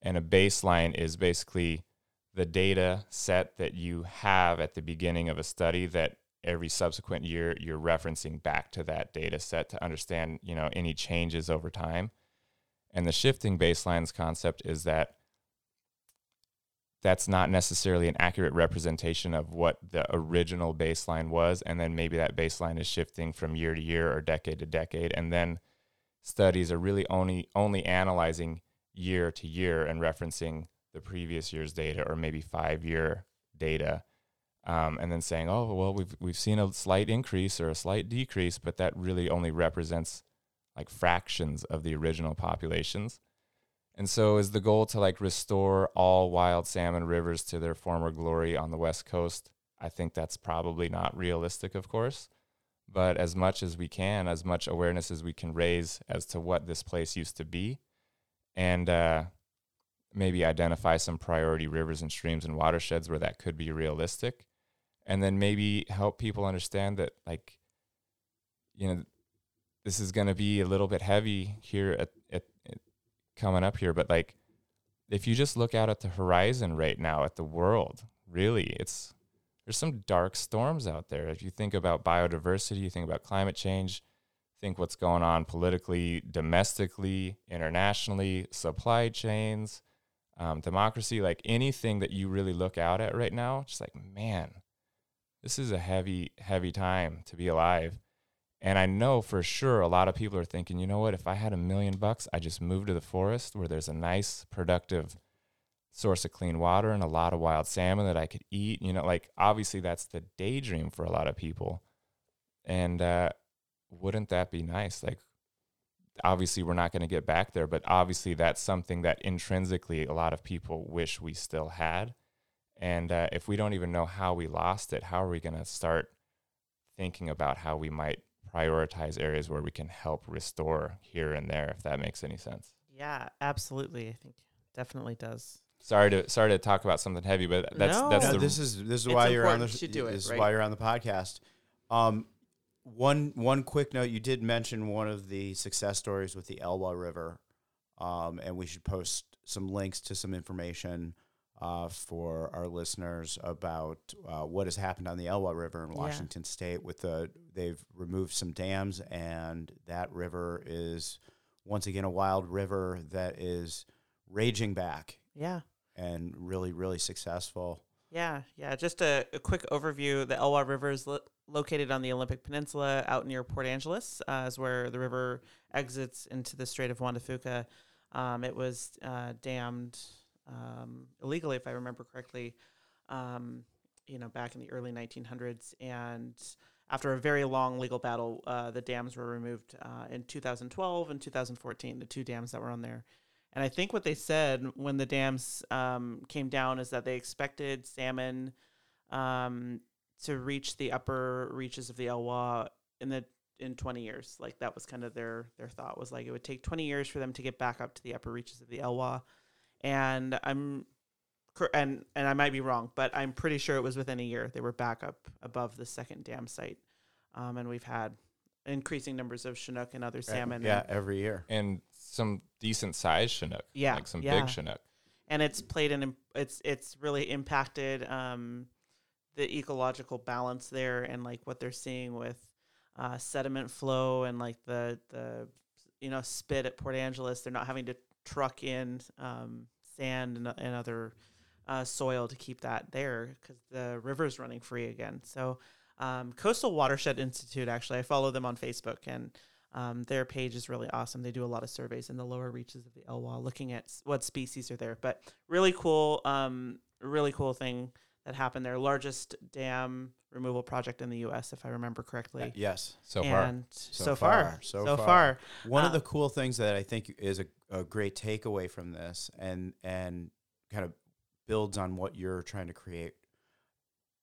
And a baseline is basically the data set that you have at the beginning of a study that every subsequent year you're referencing back to that data set to understand, you know, any changes over time. And the shifting baselines concept is that that's not necessarily an accurate representation of what the original baseline was and then maybe that baseline is shifting from year to year or decade to decade and then studies are really only only analyzing year to year and referencing the previous year's data or maybe 5 year data um, and then saying oh well we've we've seen a slight increase or a slight decrease but that really only represents like fractions of the original populations and so is the goal to like restore all wild salmon rivers to their former glory on the west coast? I think that's probably not realistic, of course. But as much as we can, as much awareness as we can raise as to what this place used to be, and uh, maybe identify some priority rivers and streams and watersheds where that could be realistic, and then maybe help people understand that, like, you know, this is going to be a little bit heavy here at, at, coming up here, but like if you just look out at the horizon right now at the world, really, it's there's some dark storms out there. If you think about biodiversity, you think about climate change, think what's going on politically, domestically, internationally, supply chains, um, democracy, like anything that you really look out at right now, just like, man, this is a heavy, heavy time to be alive. And I know for sure a lot of people are thinking, you know what, if I had a million bucks, I just move to the forest where there's a nice, productive source of clean water and a lot of wild salmon that I could eat. You know, like obviously that's the daydream for a lot of people. And uh, wouldn't that be nice? Like, obviously, we're not going to get back there, but obviously, that's something that intrinsically a lot of people wish we still had. And uh, if we don't even know how we lost it, how are we going to start thinking about how we might prioritize areas where we can help restore here and there, if that makes any sense? Yeah, absolutely. I think definitely does. Sorry to sorry to talk about something heavy, but that's No. that's No, the this is this is why you're on the important to do it, this right? is why you're on the podcast. Um, one one quick note: you did mention one of the success stories with the Elwha River, um, and we should post some links to some information uh, for our listeners about uh, what has happened on the Elwha River in Yeah. Washington State. With the they've removed some dams, and that river is once again a wild river that is raging back Yeah. and really really successful. Yeah, yeah. Just a, a quick overview. The Elwha River is lo- located on the Olympic Peninsula out near Port Angeles, uh, is where the river exits into the Strait of Juan de Fuca. Um, it was uh, dammed um, illegally, if I remember correctly, um, you know, back in the early 1900s. And after a very long legal battle, uh, the dams were removed uh, in 2012 and 2014, the two dams that were on there. And I think what they said when the dams um, came down is that they expected salmon um, to reach the upper reaches of the Elwha in the in 20 years. Like that was kind of their their thought was like it would take 20 years for them to get back up to the upper reaches of the Elwha. And I'm and and I might be wrong, but I'm pretty sure it was within a year they were back up above the second dam site. Um, and we've had increasing numbers of Chinook and other salmon. Yeah, every year. and some decent sized Chinook. Yeah, Like some yeah. big Chinook. and it's played an it's it's really impacted um, the ecological balance there and like what they're seeing with uh, sediment flow and like the the you know spit at Port Angeles. They're not having to truck in um, sand and, and other uh, soil to keep that there because the river is running free again. So. Um, Coastal Watershed Institute, actually, I follow them on Facebook, and um, their page is really awesome. They do a lot of surveys in the lower reaches of the Elwha, looking at what species are there. But really cool, um, really cool thing that happened Their Largest dam removal project in the U.S., if I remember correctly. Yes. So far. and So so, far, far, so so, far. far. One of Uh, the cool things that I think is a, a great takeaway from this and and kind of builds on what you're trying to create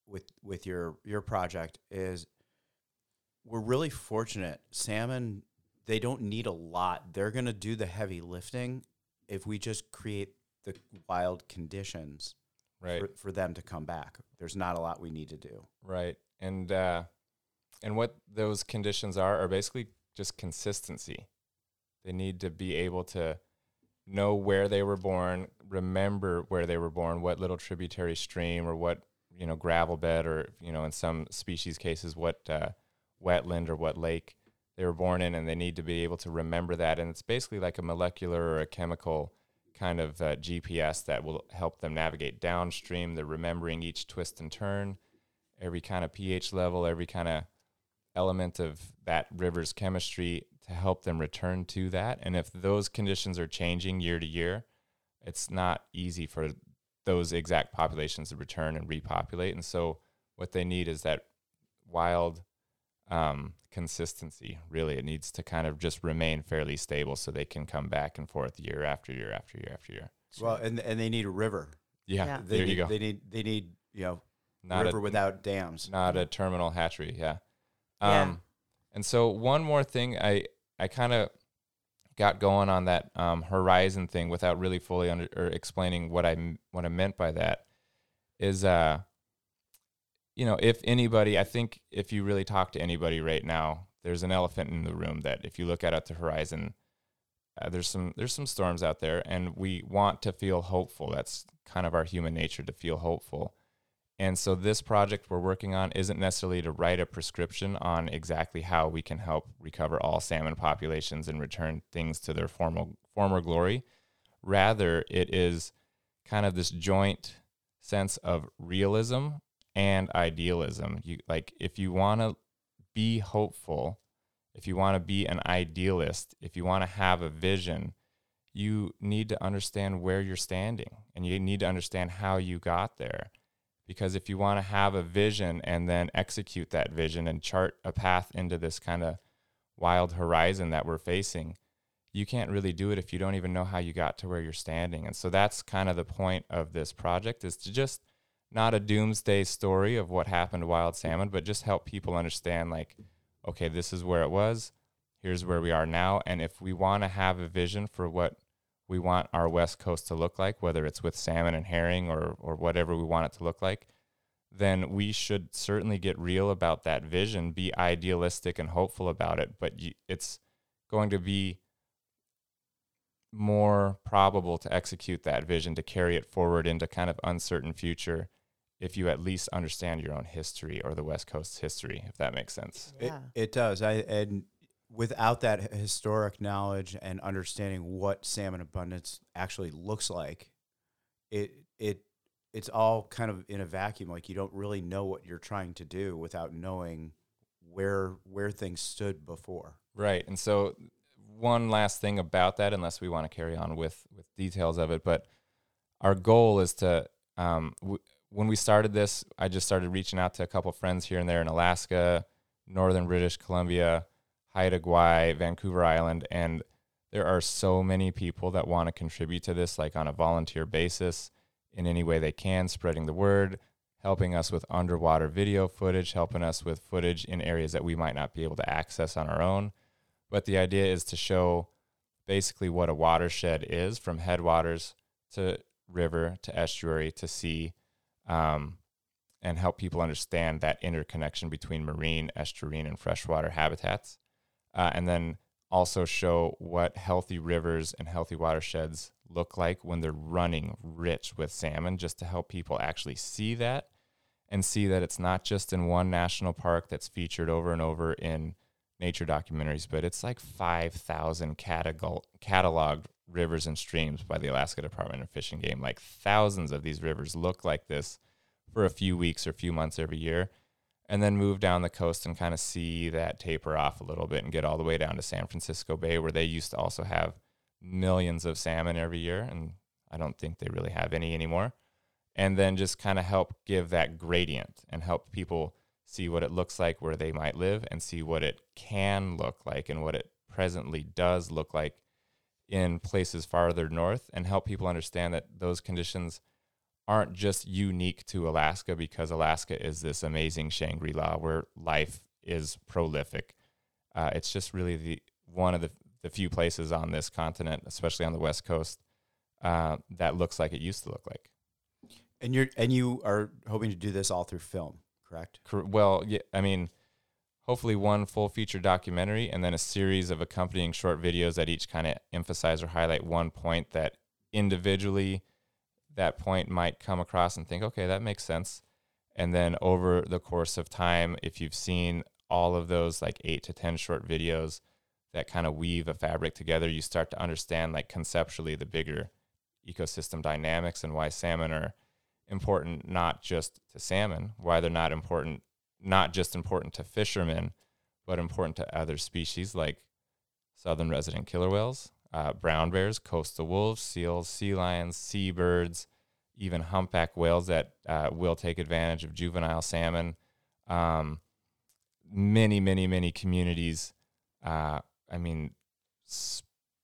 with with your your project is we're really fortunate. Salmon they don't need a lot. They're going to do the heavy lifting if we just create the wild conditions Right. for, for them to come back. There's not a lot we need to do. Right. And uh and what those conditions are are basically just consistency. They need to be able to know where they were born, remember where they were born, what little tributary stream or what, you know, gravel bed or, you know, in some species cases what uh, wetland or what lake they were born in and they need to be able to remember that and it's basically like a molecular or a chemical kind of uh, GPS that will help them navigate downstream. They're remembering each twist and turn, every kind of pH level, every kind of element of that river's chemistry to help them return to that. And if those conditions are changing year to year, it's not easy for those exact populations to return and repopulate. And so what they need is that wild um, consistency. Really, it needs to kind of just remain fairly stable so they can come back and forth year after year after year after year. Well, and and they need a river. Yeah, Yeah. They there need, you go. They need they need you know Not river a, without dams. not a terminal hatchery. Yeah. Yeah. Um, and so one more thing, I I kind of got going on that um, horizon thing without really fully under or explaining what I m- what I meant by that is uh you know if anybody I think if you really talk to anybody right now there's an elephant in the room that if you look out at the horizon uh, there's some there's some storms out there and we want to feel hopeful that's kind of our human nature to feel hopeful And so this project we're working on isn't necessarily to write a prescription on exactly how we can help recover all salmon populations and return things to their former former glory. Rather, it is kind of this joint sense of realism and idealism. You like if you want to be hopeful, if you want to be an idealist, if you want to have a vision, you need to understand where you're standing and you need to understand how you got there. Because if you want to have a vision and then execute that vision and chart a path into this kind of wild horizon that we're facing, you can't really do it if you don't even know how you got to where you're standing. And so that's kind of the point of this project is to just not a doomsday story of what happened to wild salmon, but just help people understand like, okay, this is where it was, here's where we are now. And if we want to have a vision for what we want our west coast to look like, whether it's with salmon and herring or or whatever we want it to look like, then we should certainly get real about that vision, be idealistic and hopeful about it. But you, it's going to be more probable to execute that vision to carry it forward into kind of uncertain future if you at least understand your own history or the west coast's history if that makes sense Yeah. It, it does. I and without that historic knowledge and understanding what salmon abundance actually looks like, it it it's all kind of in a vacuum. Like you don't really know what you're trying to do without knowing where where things stood before. Right. And so one last thing about that, unless we want to carry on with with details of it, but our goal is to um, w- when we started this, I just started reaching out to a couple friends here and there in Alaska, northern British Columbia, Haida Gwaii, Vancouver Island, and there are so many people that want to contribute to this, like on a volunteer basis, in any way they can, spreading the word, helping us with underwater video footage, helping us with footage in areas that we might not be able to access on our own. But the idea is to show basically what a watershed is from headwaters to river to estuary to sea um, and help people understand that interconnection between marine, estuarine, and freshwater habitats. Uh, and then also show what healthy rivers and healthy watersheds look like when they're running rich with salmon, just to help people actually see that and see that it's not just in one national park that's featured over and over in nature documentaries, but it's like 5,000 catalog- cataloged rivers and streams by the Alaska Department of Fish and Game. Like thousands of these rivers look like this for a few weeks or a few months every year, and then move down the coast and kind of see that taper off a little bit and get all the way down to San Francisco Bay, where they used to also have millions of salmon every year. And I don't think they really have any anymore. And then just kind of help give that gradient and help people see what it looks like where they might live and see what it can look like and what it presently does look like in places farther north and help people understand that those conditions aren't just unique to Alaska because Alaska is this amazing Shangri La where life is prolific. Uh, it's just really the one of the, the few places on this continent, especially on the west coast, uh, that looks like it used to look like. And you're and you are hoping to do this all through film, correct? Cor- Well, yeah, I mean, hopefully one full feature documentary and then a series of accompanying short videos that each kind of emphasize or highlight one point that individually that point might come across and think, okay, that makes sense. And then over the course of time, if you've seen all of those like eight to 10 short videos that kind of weave a fabric together, you start to understand like conceptually the bigger ecosystem dynamics and why salmon are important not just to salmon, why they're not important, not just important to fishermen, but important to other species like southern resident killer whales, uh, brown bears, coastal wolves, seals, sea lions, seabirds, even humpback whales that uh, will take advantage of juvenile salmon. Um, many, many, many communities. Uh, I mean,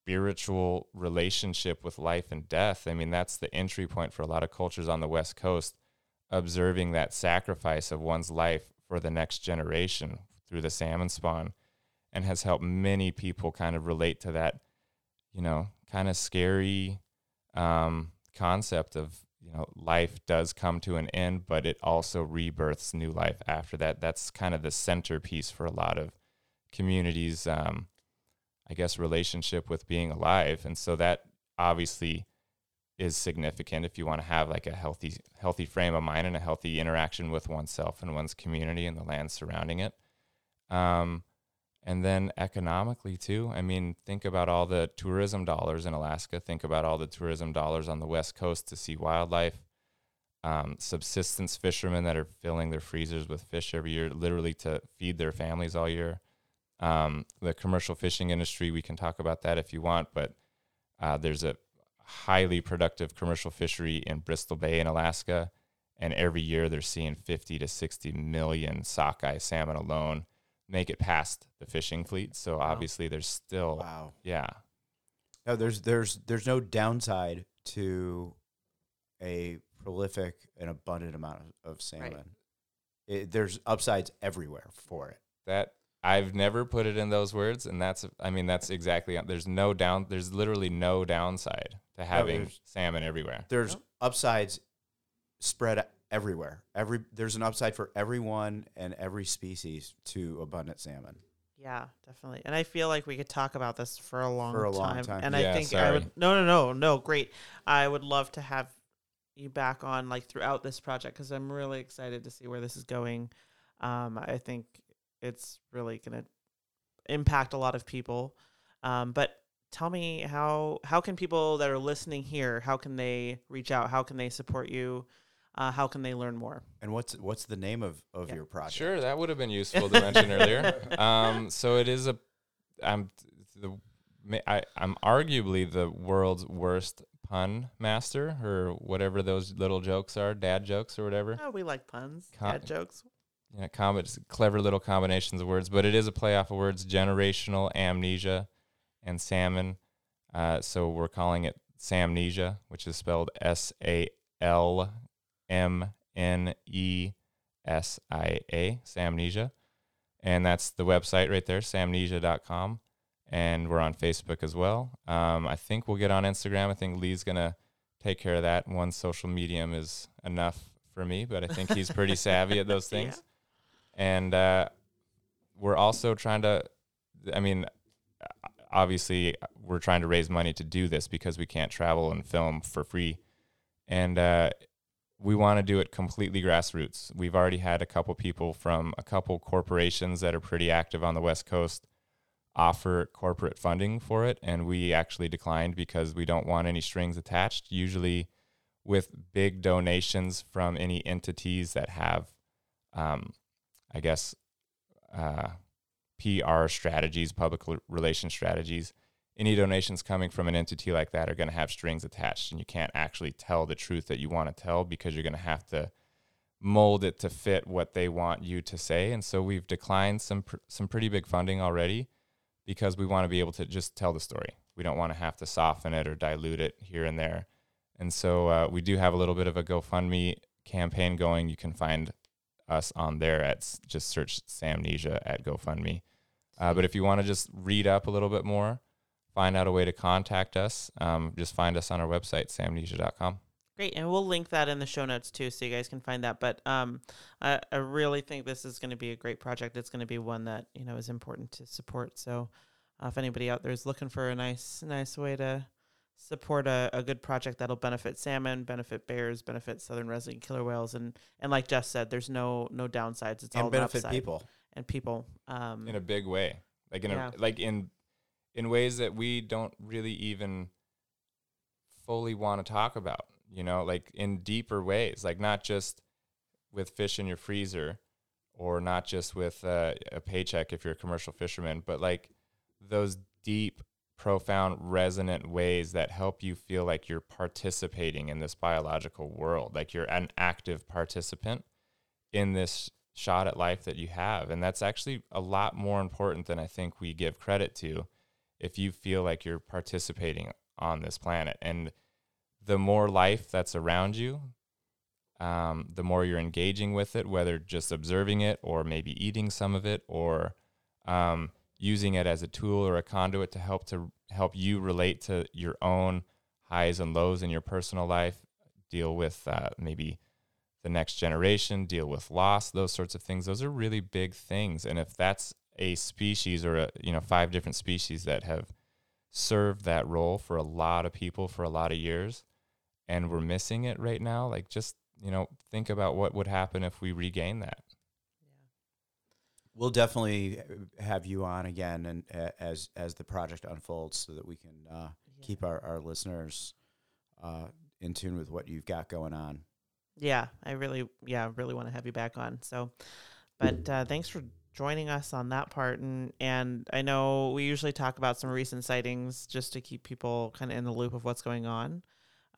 spiritual relationship with life and death. I mean, that's the entry point for a lot of cultures on the West Coast, observing that sacrifice of one's life for the next generation through the salmon spawn, and has helped many people kind of relate to that, you know, kind of scary um, concept of you know life does come to an end, but it also rebirths new life after that. That's kind of the centerpiece for a lot of communities. Um, I guess relationship with being alive, and so that obviously is significant if you want to have like a healthy healthy frame of mind and a healthy interaction with oneself and one's community and the land surrounding it. Um, and then economically too. I mean, think about all the tourism dollars in Alaska. Think about all the tourism dollars on the west coast to see wildlife. Um, subsistence fishermen that are filling their freezers with fish every year, literally to feed their families all year. Um, the commercial fishing industry, we can talk about that if you want, but uh, there's a highly productive commercial fishery in Bristol Bay in Alaska, and every year they're seeing 50 to 60 million sockeye salmon alone make it past the fishing fleet. So obviously, there's still Wow. yeah, No, there's there's there's no downside to a prolific and abundant amount of, of salmon. It, there's upsides everywhere for it. that I've never put it in those words, and that's I mean that's exactly there's no down there's literally no downside to having there's- salmon everywhere. There's Oh. upsides spread everywhere. Every there's an upside for everyone and every species to abundant salmon. Yeah, definitely. And I feel like we could talk about this for a long, For a long time. time. And Yeah, I think I would no, no, no, no. Great. I would love to have you back on like throughout this project because I'm really excited to see where this is going. Um, I think it's really going to impact a lot of people. Um, but tell me how how can people that are listening here how can they reach out? How can they support you? Uh, how can they learn more? And what's what's the name of, of Yeah. your project? Sure, that would have been useful to mention earlier. Um, so it is a, I'm the, I, I'm arguably the world's worst pun master, or whatever those little jokes are, dad jokes or whatever. Oh, we like puns, Con- dad jokes. Yeah, com- clever little combinations of words, but it is a play off of words: generational amnesia and salmon. Uh, so we're calling it Salmnesia, which is spelled S A L M N E S I A, Salmnesia. And that's the website right there, salmnesia.com. And we're on Facebook as well. Um, I think we'll get on Instagram. I think Lee's going to take care of that. One social medium is enough for me, but I think he's pretty savvy at those Yeah. And uh, we're also trying to, I mean, obviously we're trying to raise money to do this because we can't travel and film for free. And uh, we want to do it completely grassroots. We've already had a couple people from a couple corporations that are pretty active on the West Coast offer corporate funding for it. And we actually declined because we don't want any strings attached. Usually, with big donations from any entities that have, um, I guess, uh, PR strategies, public l- relation strategies, any donations coming from an entity like that are going to have strings attached, and you can't actually tell the truth that you want to tell because you're going to have to mold it to fit what they want you to say. And so we've declined some pr- some pretty big funding already because we want to be able to just tell the story. We don't want to have to soften it or dilute it here and there. And so uh, we do have a little bit of a GoFundMe campaign going. You can find us on there at just search Salmnesia at GoFundMe. Uh, but if you want to just read up a little bit more, find out a way to contact us, um, just find us on our website, salmnesia.com. Great, and we'll link that in the show notes too, so you guys can find that. But um, I, I really think this is going to be a great project. It's going to be one that you know is important to support. So, uh, if anybody out there is looking for a nice, nice way to support a, a good project that'll benefit salmon, benefit bears, benefit southern resident killer whales, and and like Jeff said, there's no no downsides. It's all and an benefit upside. people. and people. Um, in a big way like in Yeah. a like in in ways that we don't really even fully want to talk about you know like in deeper ways like not just with fish in your freezer or not just with uh, a paycheck if you're a commercial fisherman but like those deep profound resonant ways that help you feel like you're participating in this biological world like you're an active participant in this shot at life that you have. And that's actually a lot more important than I think we give credit to if you feel like you're participating on this planet. And the more life that's around you, um, the more you're engaging with it, whether just observing it or maybe eating some of it or um, using it as a tool or a conduit to help to help you relate to your own highs and lows in your personal life, deal with uh, maybe the next generation, deal with loss, those sorts of things. Those are really big things. And if that's a species or a, you know five different species that have served that role for a lot of people for a lot of years, and we're missing it right now. Like just you know think about what would happen if we regain that. We'll definitely have you on again, and uh, as as the project unfolds, so that we can uh, keep our our listeners uh, in tune with what you've got going on. Yeah, I really, yeah, really want to have you back on. So, but uh, thanks for joining us on that part. And and I know we usually talk about some recent sightings just to keep people kind of in the loop of what's going on.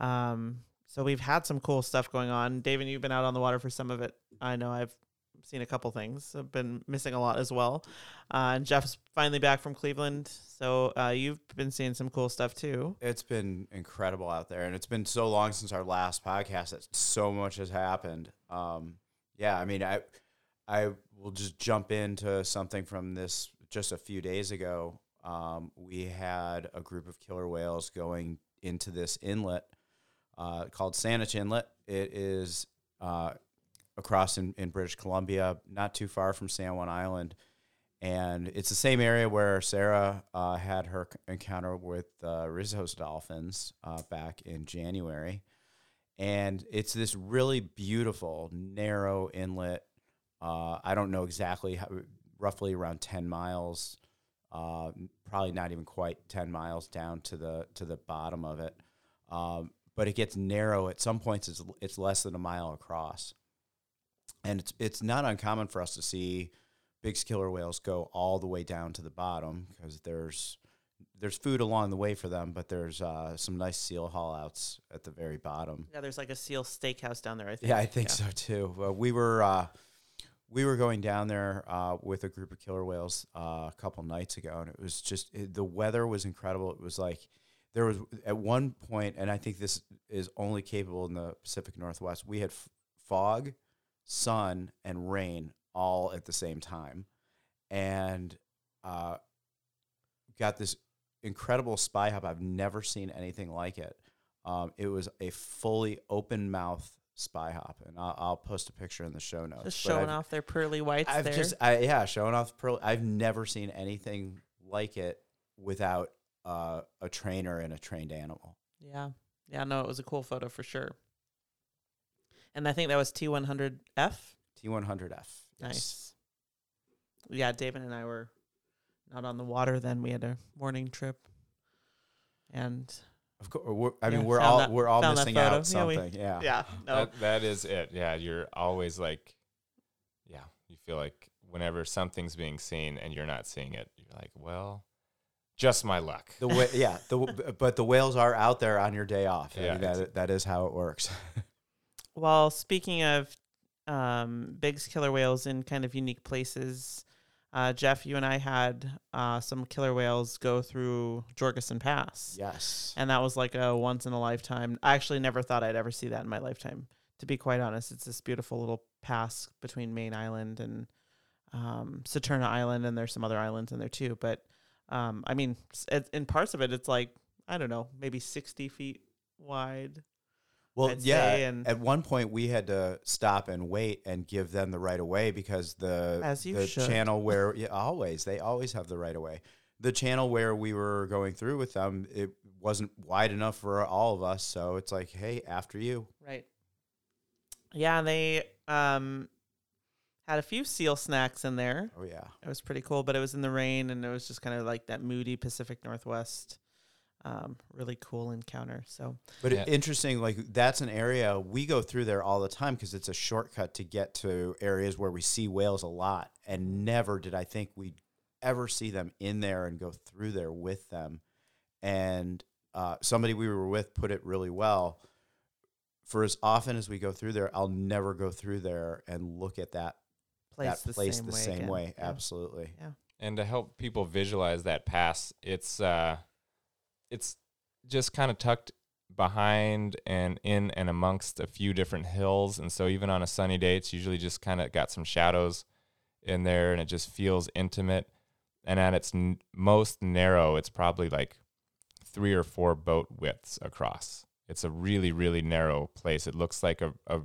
Um, so we've had some cool stuff going on. David, you've been out on the water for some of it. I know I've seen a couple things. I've been missing a lot as well. Uh, and Jeff's finally back from Cleveland, so uh, you've been seeing some cool stuff too. It's been incredible out there, and it's been so long since our last podcast that so much has happened. Um, yeah, I mean, I I will just jump into something from this just a few days ago. Um, we had a group of killer whales going into this inlet uh, called Saanich Inlet. It is uh, across in, in British Columbia, not too far from San Juan Island. And it's the same area where Sarah uh, had her encounter with uh, Risso's dolphins uh, back in January. And it's this really beautiful, narrow inlet. Uh, I don't know exactly how, roughly around 10 miles, uh, probably not even quite 10 miles down to the, to the bottom of it. Um, but it gets narrow. At some points, it's, it's less than a mile across and it's it's not uncommon for us to see big killer whales go all the way down to the bottom because there's there's food along the way for them, but there's uh, some nice seal haul outs at the very bottom. Yeah, there's like a seal steakhouse down there. I think. Yeah, I think so too. Uh, we were uh, we were going down there uh, with a group of killer whales uh, a couple nights ago, and it was just it, the weather was incredible. It was like there was at one point, and I think this is only capable in the Pacific Northwest. We had f- fog, sun, and rain all at the same time, and uh, got this incredible spy hop. I've never seen anything like it. Um, it was a fully open mouth spy hop, and I'll, I'll post a picture in the show notes. Just showing off their pearly whites I've there. just, I, yeah, showing off pearl. I've never seen anything like it without uh, a trainer and a trained animal. yeah, yeah. No, it was a cool photo for sure. And I think that was T100F. T100F. Nice. Yeah, David and I were not on the water then. We had a morning trip, and Of course, I mean, Yeah, we're found all that- we're all found that missing photo. out Yeah, we- something. Yeah, yeah, no, That, that is it. Yeah, you're always like, yeah, you feel like whenever something's being seen and you're not seeing it, you're like, well, just my luck. The wa- yeah, the but the whales are out there on your day off. I Yeah, mean, that that is how it works. Well, speaking of um, Bigg's killer whales in kind of unique places, uh, Jeff, you and I had uh, some killer whales go through Georgeson Pass. yes. And that was like a once in a lifetime. I actually never thought I'd ever see that in my lifetime. To be quite honest, it's this beautiful little pass between Mayne Island and um, Saturna Island, and there's some other islands in there too. But um, I mean, it, in parts of it, it's like I don't know, maybe 60 feet wide. Well, I'd yeah. and- at one point, we had to stop and wait and give them the right of way because the As you the should. channel where yeah, always they always have the right of way. The channel where we were going through with them, it wasn't wide enough for all of us. So it's like, hey, after you. Right. Yeah, they um had a few seal snacks in there. Oh yeah. It was pretty cool, but it was in the rain and it was just kind of like that moody Pacific Northwest. Um, really cool encounter. So But Yeah. interesting, like that's an area we go through there all the time because it's a shortcut to get to areas where we see whales a lot. And never did I think we'd ever see them in there and go through there with them. And uh, somebody we were with put it really well. For as often as we go through there, I'll never go through there and look at that place that the place same the way. same again. way. Yeah. Absolutely. Yeah. And to help people visualize that pass it's uh it's just kind of tucked behind and in and amongst a few different hills. And so even on a sunny day it's usually just kind of got some shadows in there and it just feels intimate. And at its n- most narrow it's probably like three or four boat widths across. It's a really really narrow place. It looks like a, a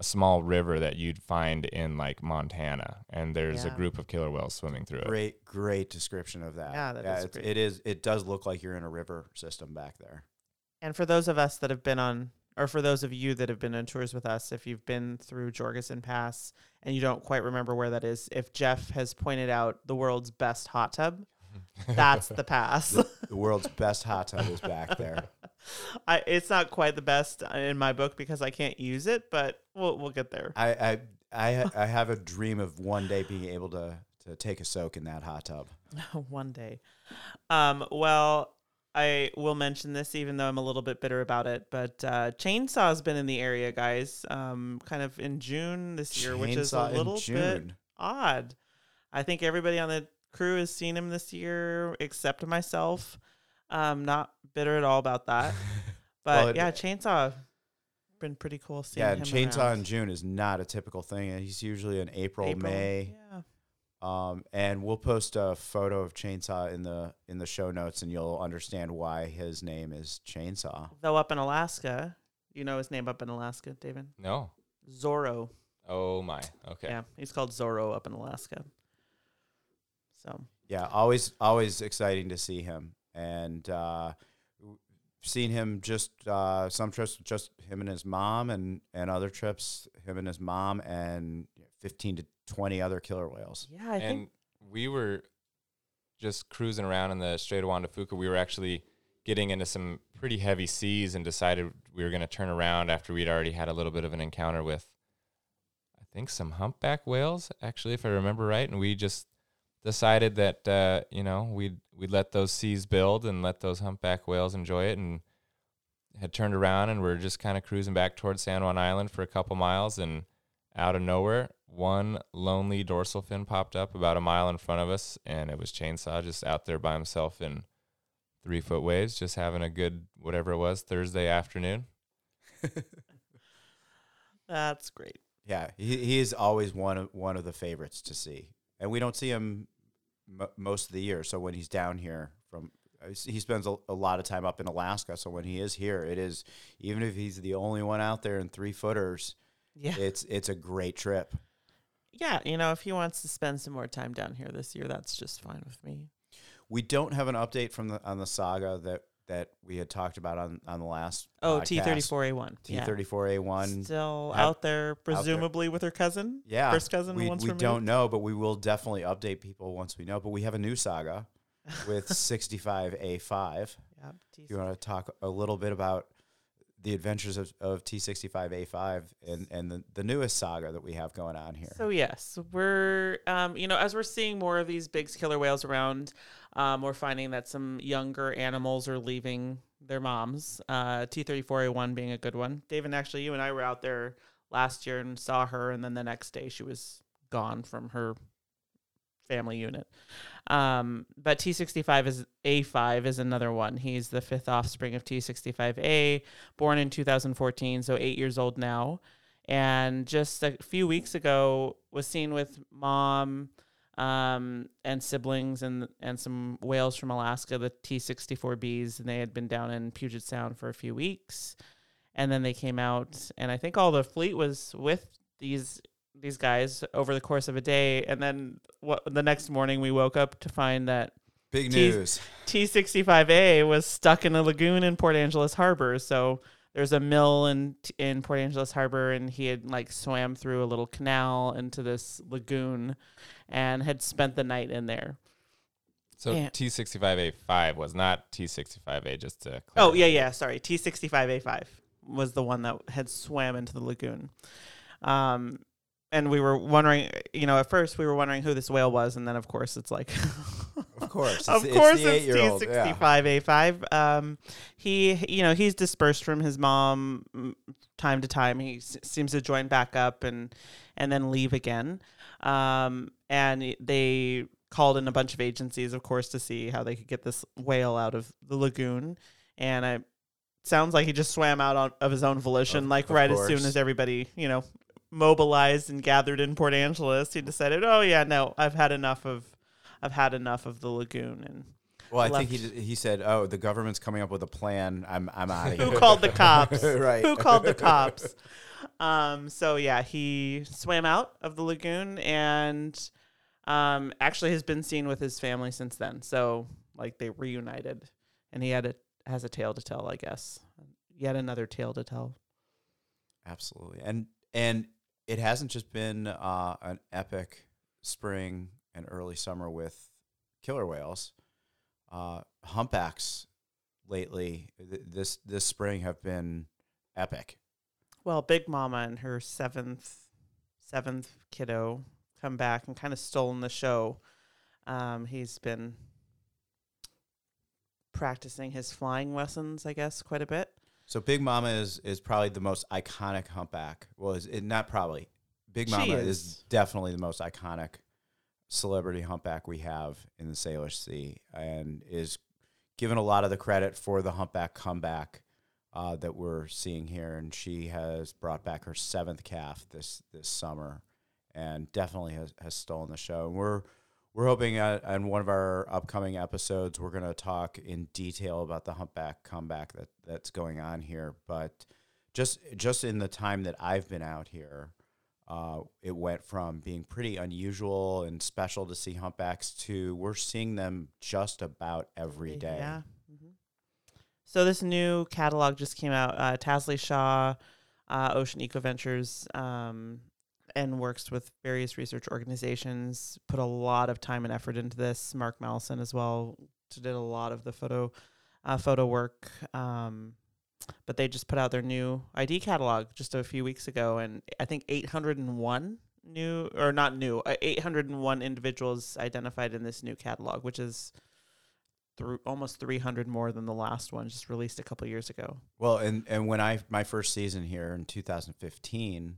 a small river that you'd find in like Montana, and there's a group of killer whales swimming through it. Great, great description of that. Yeah, that is it's, great. it is. It does look like you're in a river system back there. And for those of us that have been on or for those of you that have been on tours with us, if you've been through Georgeson Pass and you don't quite remember where that is, if Jeff has pointed out the world's best hot tub, that's the pass. The world's best hot tub is back there. I, it's not quite the best in my book because I can't use it, but we'll we'll get there. I I I, I have a dream of one day being able to to take a soak in that hot tub. One day. Um, well, I will mention this even though I'm a little bit bitter about it, but uh, Chainsaw's been in the area, guys, um, kind of in June this year, which is a little bit odd. I think everybody on the crew has seen him this year except myself. Um, not bitter at all about that. But Well, it- yeah, Chainsaw been pretty cool seeing Yeah, him and chainsaw around. in June is not a typical thing. He's usually in April, April, May. Yeah. Um, and we'll post a photo of Chainsaw in the in the show notes, and you'll understand why his name is Chainsaw. Though up in Alaska, you know his name up in Alaska, Daven? No. Zorro. Oh my. Okay. Yeah, he's called Zorro up in Alaska. So Yeah, always always exciting to see him, and uh, seen him just uh, some trips just him and his mom, and and other trips him and his mom, and fifteen to twenty other killer whales. yeah, I and think we were just cruising around in the Strait of Juan de Fuca. We were actually getting into some pretty heavy seas and decided we were going to turn around after we'd already had a little bit of an encounter with, I think, some humpback whales, actually, if I remember right. And we just decided that, uh, you know, we'd, we'd let those seas build and let those humpback whales enjoy it. And had turned around and we're just kind of cruising back towards San Juan Island for a couple miles. And out of nowhere, one lonely dorsal fin popped up about a mile in front of us, and it was Chainsaw just out there by himself in three foot waves, just having a good whatever it was Thursday afternoon. that's great. Yeah, he he is always one of one of the favorites to see, and we don't see him m- most of the year. So when he's down here from, uh, he spends a, a lot of time up in Alaska. So when he is here, it is even if he's the only one out there in three footers, Yeah, it's it's a great trip. yeah. You know, if he wants to spend some more time down here this year, that's just fine with me. We don't have an update from the on the saga that that we had talked about on on the last. Oh, T thirty four A one. T thirty four A one. Still have- out there, presumably with her cousin. Yeah, first cousin. we, once we don't know, but we will definitely update people once we know. But we have a new saga with 65A5. Yeah, you want to talk a little bit about the adventures of, of T65A5 and, and the, the newest saga that we have going on here. So yes, we're um, you know as we're seeing more of these big killer whales around, um, we're finding that some younger animals are leaving their moms. Uh, T thirty four A one being a good one. Daven, actually, you and I were out there last year and saw her, and then the next day she was gone from her family unit. Um, but T65 is A5 is another one. He's the fifth offspring of T65A, born in 2014, so eight years old now. And just a few weeks ago, was seen with mom um, and siblings and and some whales from Alaska, the T64Bs, and they had been down in Puget Sound for a few weeks, and then they came out, and I think all the fleet was with these these guys over the course of a day, and then what the next morning we woke up to find that Big T- news. T65A was stuck in a lagoon in Port Angeles Harbor. So there's a mill in in Port Angeles Harbor, and he had like swam through a little canal into this lagoon, and had spent the night in there. So Yeah. T65A5 was not T65A, just to Oh yeah, yeah. Sorry, T65A5 was the one that had swam into the lagoon. Um, and we were wondering, you know, at first we were wondering who this whale was, and then of course it's like, Of course. It's, of it's course it's eight-year-old. Yeah. T65A5. Um, he, you know, he's dispersed from his mom mm, time to time. He s- seems to join back up and and then leave again. Um, and they called in a bunch of agencies, of course, to see how they could get this whale out of the lagoon. And I sounds like he just swam out on, of his own volition, Of- like of right as soon as everybody, you know, mobilized and gathered in Port Angeles. He decided, oh yeah, no, I've had enough of, I've had enough of the lagoon and. Well, I think he he said, "Oh, the government's coming up with a plan. I'm I'm out of here." Who called the cops? right. Who called the cops? Um, so yeah, he swam out of the lagoon and um, actually has been seen with his family since then. So like they reunited, and he had a has a tale to tell, I guess. Yet another tale to tell. Absolutely, and and it hasn't just been uh, an epic spring and early summer with killer whales. Uh, humpbacks lately th- this this spring have been epic. Well, Big Mama and her seventh seventh kiddo come back and kind of stolen the show. Um, he's been practicing his flying lessons, I guess, quite a bit. So Big Mama is is probably the most iconic humpback. Well, is it not probably. Big Mama is. is. definitely the most iconic celebrity humpback we have in the Salish Sea, and is given a lot of the credit for the humpback comeback uh, that we're seeing here. And she has brought back her seventh calf this this summer, and definitely has, has stolen the show. And we're we're hoping uh, on one of our upcoming episodes we're going to talk in detail about the humpback comeback that that's going on here. But just just in the time that I've been out here, uh, it went from being pretty unusual and special to see humpbacks to we're seeing them just about every day. Yeah. hmm So this new catalog just came out. Uh, Tasli Shaw, uh, Ocean Ecoventures, um, and works with various research organizations. Put a lot of time and effort into this. Mark Malleson as well did a lot of the photo, uh, photo work. Um, but they just put out their new ID catalog just a few weeks ago, and I think 801 new or not new, uh, 801 individuals identified in this new catalog, which is through almost 300 more than the last one just released a couple years ago. Well, and and when I my first season here in 2015,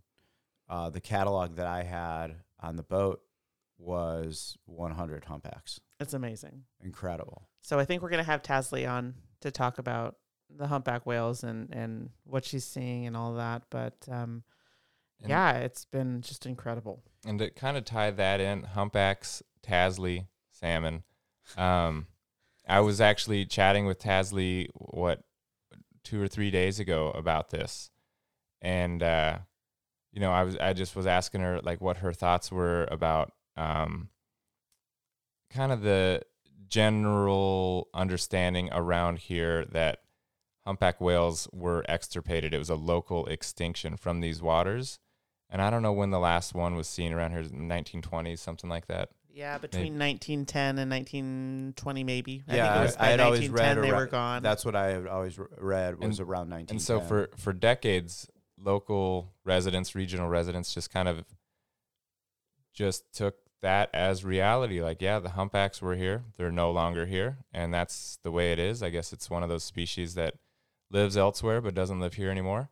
uh, the catalog that I had on the boat was 100 humpbacks. It's amazing. Incredible. So I think we're gonna have Tasli on to talk about the humpback whales and and what she's seeing and all that. But um, And- yeah, it's been just incredible. And to kind of tie that in, humpbacks, Tasli, salmon. Um, I was actually chatting with Tasli what two or three days ago about this, and uh, you know, I was I just was asking her like what her thoughts were about um, kind of the general understanding around here that humpback whales were extirpated. It was a local extinction from these waters. And I don't know when the last one was seen around here, 1920s, something like that. Yeah, between 1910 and 1920, maybe. I Yeah, think it was I- by I had always 1910 read they around- were gone. That's what I had always re- read was And- around 19. And so for for decades, local residents, regional residents, just kind of just took that as reality. Like, yeah, the humpbacks were here; they're no longer here, and that's the way it is. I guess it's one of those species that lives elsewhere but doesn't live here anymore.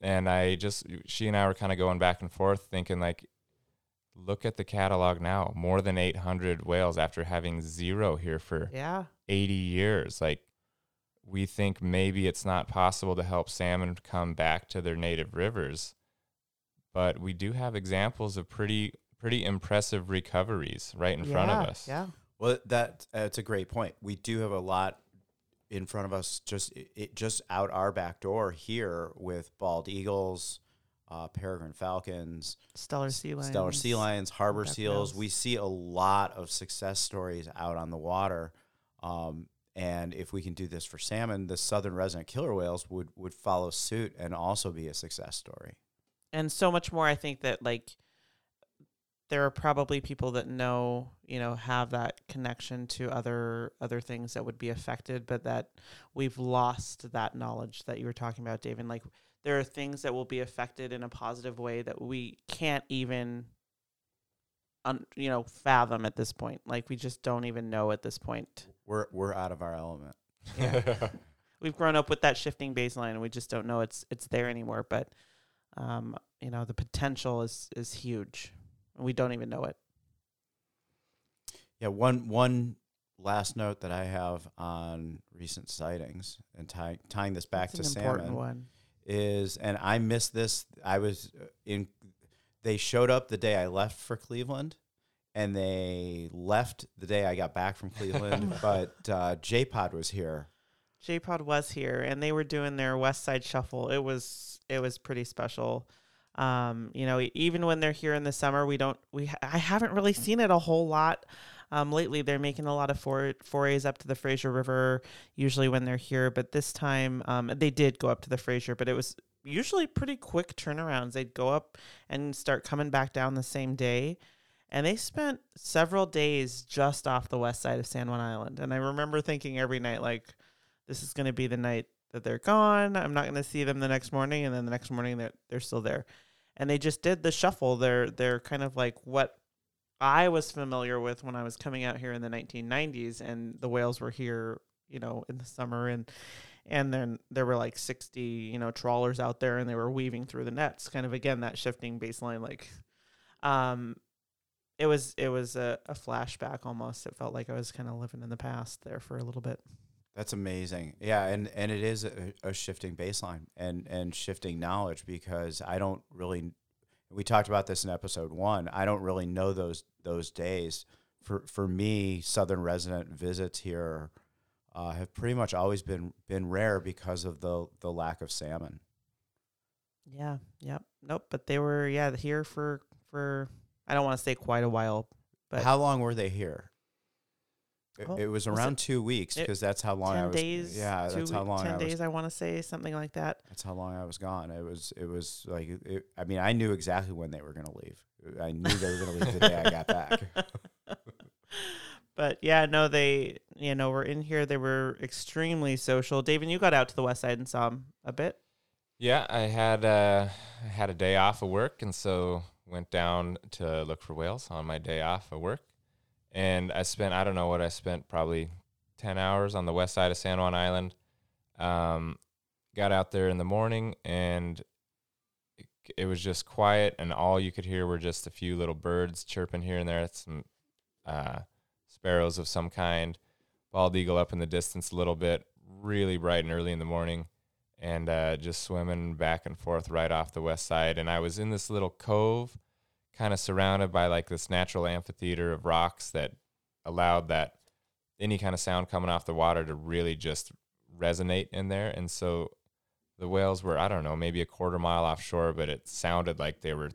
And I just, she and I were kind of going back and forth, thinking like, look at the catalog now, more than 800 whales after having zero here for yeah. 80 years. Like, we think maybe it's not possible to help salmon come back to their native rivers, but we do have examples of pretty pretty impressive recoveries right in front of us. Yeah. Well, that that's a great point. We do have a lot in front of us, just it, it just out our back door here with bald eagles, uh, peregrine falcons, Steller sea lions. Steller sea lions, harbor seals. whales. We see a lot of success stories out on the water. Um, and if we can do this for salmon, the southern resident killer whales would would follow suit and also be a success story. and so much more i think that like there are probably people that know you know have that connection to other other things that would be affected but that we've lost that knowledge that you were talking about Daven like there are things that will be affected in a positive way that we can't even un, you know fathom at this point like we just don't even know at this point We're we're out of our element. yeah we've grown up with that shifting baseline and we just don't know it's it's there anymore but um you know the potential is is huge and we don't even know it Yeah, one one last note that I have on recent sightings and tying tying this back It's to an important salmon one is, and I missed this. I was uh, in. They showed up the day I left for Cleveland, and they left the day I got back from Cleveland. but uh, J Pod was here. j-pod was here and they were doing their west side shuffle it was it was pretty special um you know even when they're here in the summer we don't we ha- i haven't really seen it a whole lot um, lately they're making a lot of for- forays up to the Fraser River usually when they're here, but this time um, they did go up to the Fraser, but it was usually pretty quick turnarounds. They'd go up and start coming back down the same day. And they spent several days just off the west side of San Juan Island. And I remember thinking every night, like, this is going to be the night that they're gone. I'm not going to see them the next morning. And then the next morning, they're, they're still there. And they just did the shuffle. They're, they're kind of like what I was familiar with when I was coming out here in the 1990s. And the whales were here, you know, in the summer. And, and then there were like 60 you know trawlers out there and they were weaving through the nets kind of again that shifting baseline like um it was it was a, a flashback almost it felt like i was kind of living in the past there for a little bit That's amazing. Yeah, and and it is a, a shifting baseline and and shifting knowledge because I don't really. We talked about this in episode one. I don't really know those those days. For for me, southern resident visits here uh, have pretty much always been been rare because of the the lack of salmon. yeah yep nope but they were yeah here for for i don't want to say quite a while but how long were they here? It, Oh, it was was it- around two weeks because that's how long I was. days yeah, that's how long 10 I was days i want to say something like that That's how long I was gone. It was it was like it, I mean I knew exactly when they were going to leave. I knew they were going to leave the day I got back. but yeah, no, they you know were in here. They were extremely social. Daven, you got out to the west side and saw them a bit. Yeah, I had uh, I had a day off of work, and so went down to look for whales on my day off of work. And I spent I don't know what I spent probably ten hours on the west side of San Juan Island. Um, got out there in the morning, and it, it was just quiet, and all you could hear were just a few little birds chirping here and there. Some uh, sparrows of some kind, bald eagle up in the distance a little bit. Really bright and early in the morning and uh, just swimming back and forth right off the west side. And I was in this little cove, kind of surrounded by like this natural amphitheater of rocks that allowed that any kind of sound coming off the water to really just resonate in there. And so the whales were, I don't know, maybe a quarter mile offshore, but it sounded like they were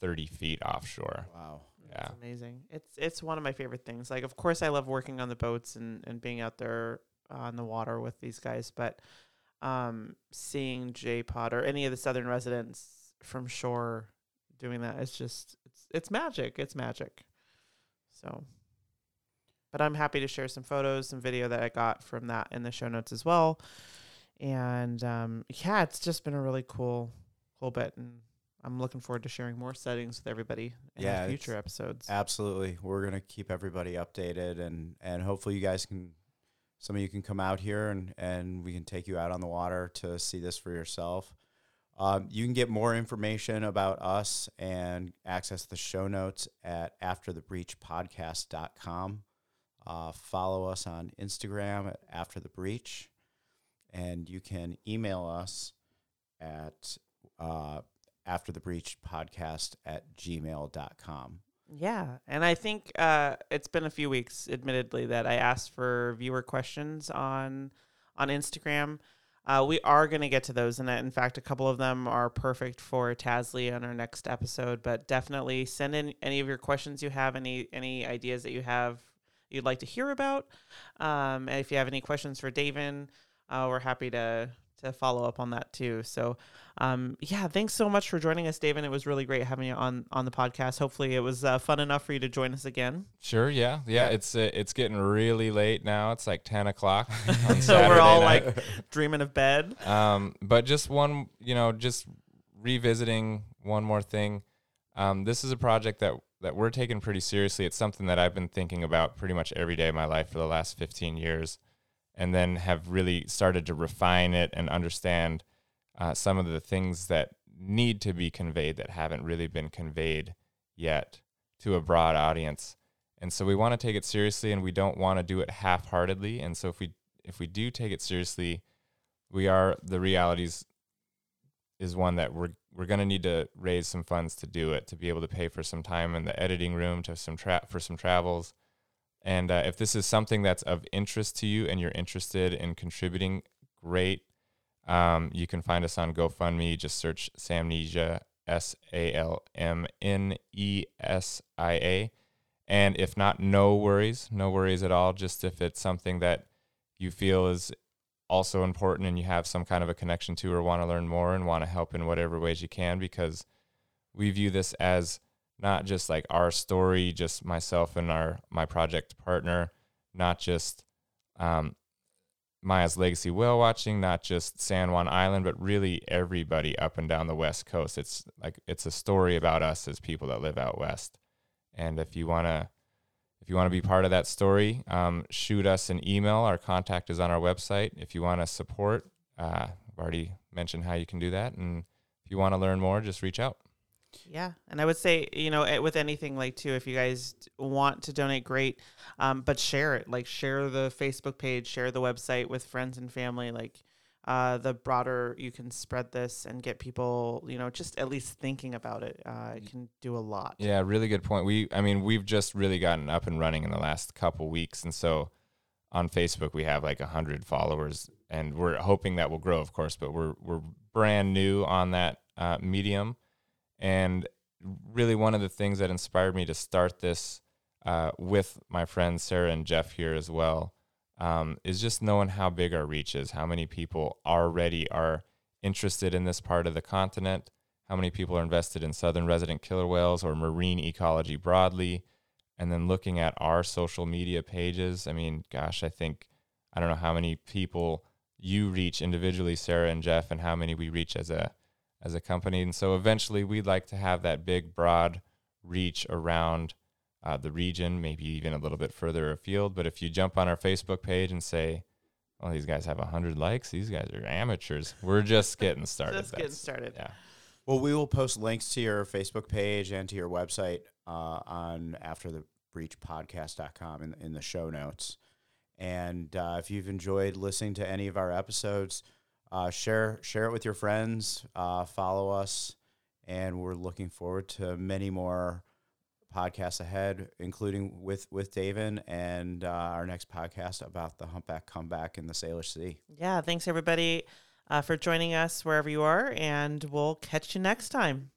30 feet offshore. Wow. Yeah. It's amazing. It's it's one of my favorite things. Like, of course, I love working on the boats and and being out there on the water with these guys, but um, seeing J Pod or any of the southern residents from shore doing that, it's just it's it's magic. It's magic. So, but I'm happy to share some photos, some video that I got from that in the show notes as well. And um, yeah, it's just been a really cool, cool bit, and I'm looking forward to sharing more settings with everybody in Yeah, future episodes. Absolutely. We're going to keep everybody updated and and hopefully you guys can some of you can come out here and and we can take you out on the water to see this for yourself. Um, you can get more information about us and access the show notes at afterthebreachpodcast.com. Uh, follow us on Instagram at After the Breach, and you can email us at uh, afterthebreachpodcast at gmail.com. Yeah, and I think uh, it's been a few weeks, admittedly, that I asked for viewer questions on on Instagram. Uh, we are going to get to those, and in fact, a couple of them are perfect for Tasli on our next episode. But definitely send in any of your questions you have, any any ideas that you have you'd like to hear about. Um, and if you have any questions for Daven, uh, we're happy to to follow up on that too. So, um, yeah, thanks so much for joining us, Daven. It was really great having you on on the podcast. Hopefully, it was uh, fun enough for you to join us again. Sure. Yeah. Yeah. It's uh, it's getting really late now. It's like ten o'clock. So we're all night. like dreaming of bed. um, but just one, you know, just revisiting one more thing. Um, this is a project that that we're taking pretty seriously. It's something that I've been thinking about pretty much every day of my life for the last 15 years, and then have really started to refine it and understand uh, some of the things that need to be conveyed that haven't really been conveyed yet to a broad audience. And so we want to take it seriously, and we don't want to do it half-heartedly. And so if we if we do take it seriously, we are the realities is one that we're we're going to need to raise some funds to do it to be able to pay for some time in the editing room to some tra- for some travels and uh, if this is something that's of interest to you and you're interested in contributing great. Um, you can find us on gofundme. Just search Salmnesia s-a-l-m-n-e-s-i-a and if not no worries no worries at all. Just if it's something that you feel is also important and you have some kind of a connection to or want to learn more and want to help in whatever ways you can because we view this as not just like our story, just myself and our my project partner, not just um, Maya's legacy whale watching, not just San Juan Island, but really everybody up and down the west coast. It's like it's a story about us as people that live out west. And if you wanna if you want to be part of that story, um, shoot us an email. Our contact is on our website. If you want to support, uh, I've already mentioned how you can do that. And if you want to learn more, just reach out. Yeah, and I would say you know with anything like too, if you guys want to donate, great, um, but share it. Like share the Facebook page, share the website with friends and family. Like uh, the broader you can spread this and get people, you know, just at least thinking about it, uh, it can do a lot. Yeah, really good point. We, I mean, we've just really gotten up and running in the last couple weeks, and so on Facebook we have like a hundred followers, and we're hoping that will grow, of course. But we're we're brand new on that uh, medium, and really one of the things that inspired me to start this uh, with my friends Sarah and Jeff here as well um, is just knowing how big our reach is, how many people already are interested in this part of the continent, how many people are invested in southern resident killer whales or marine ecology broadly, and then looking at our social media pages. I mean, gosh, I think I don't know how many people you reach individually, Sarah and Jeff, and how many we reach as a as a company. And so eventually, we'd like to have that big, broad reach around uh, the region, maybe even a little bit further afield. But if you jump on our Facebook page and say, "Well, these guys have hundred likes. These guys are amateurs. We're just getting started." Just getting started. Yeah. Well, we will post links to your Facebook page and to your website uh, on after the breach podcast.com in, in the show notes. And uh, if you've enjoyed listening to any of our episodes, uh, share share it with your friends. Uh, follow us, and we're looking forward to many more podcasts ahead, including with with Daven and uh, our next podcast about the humpback comeback in the Salish Sea. Yeah. Thanks everybody uh, for joining us wherever you are, and we'll catch you next time.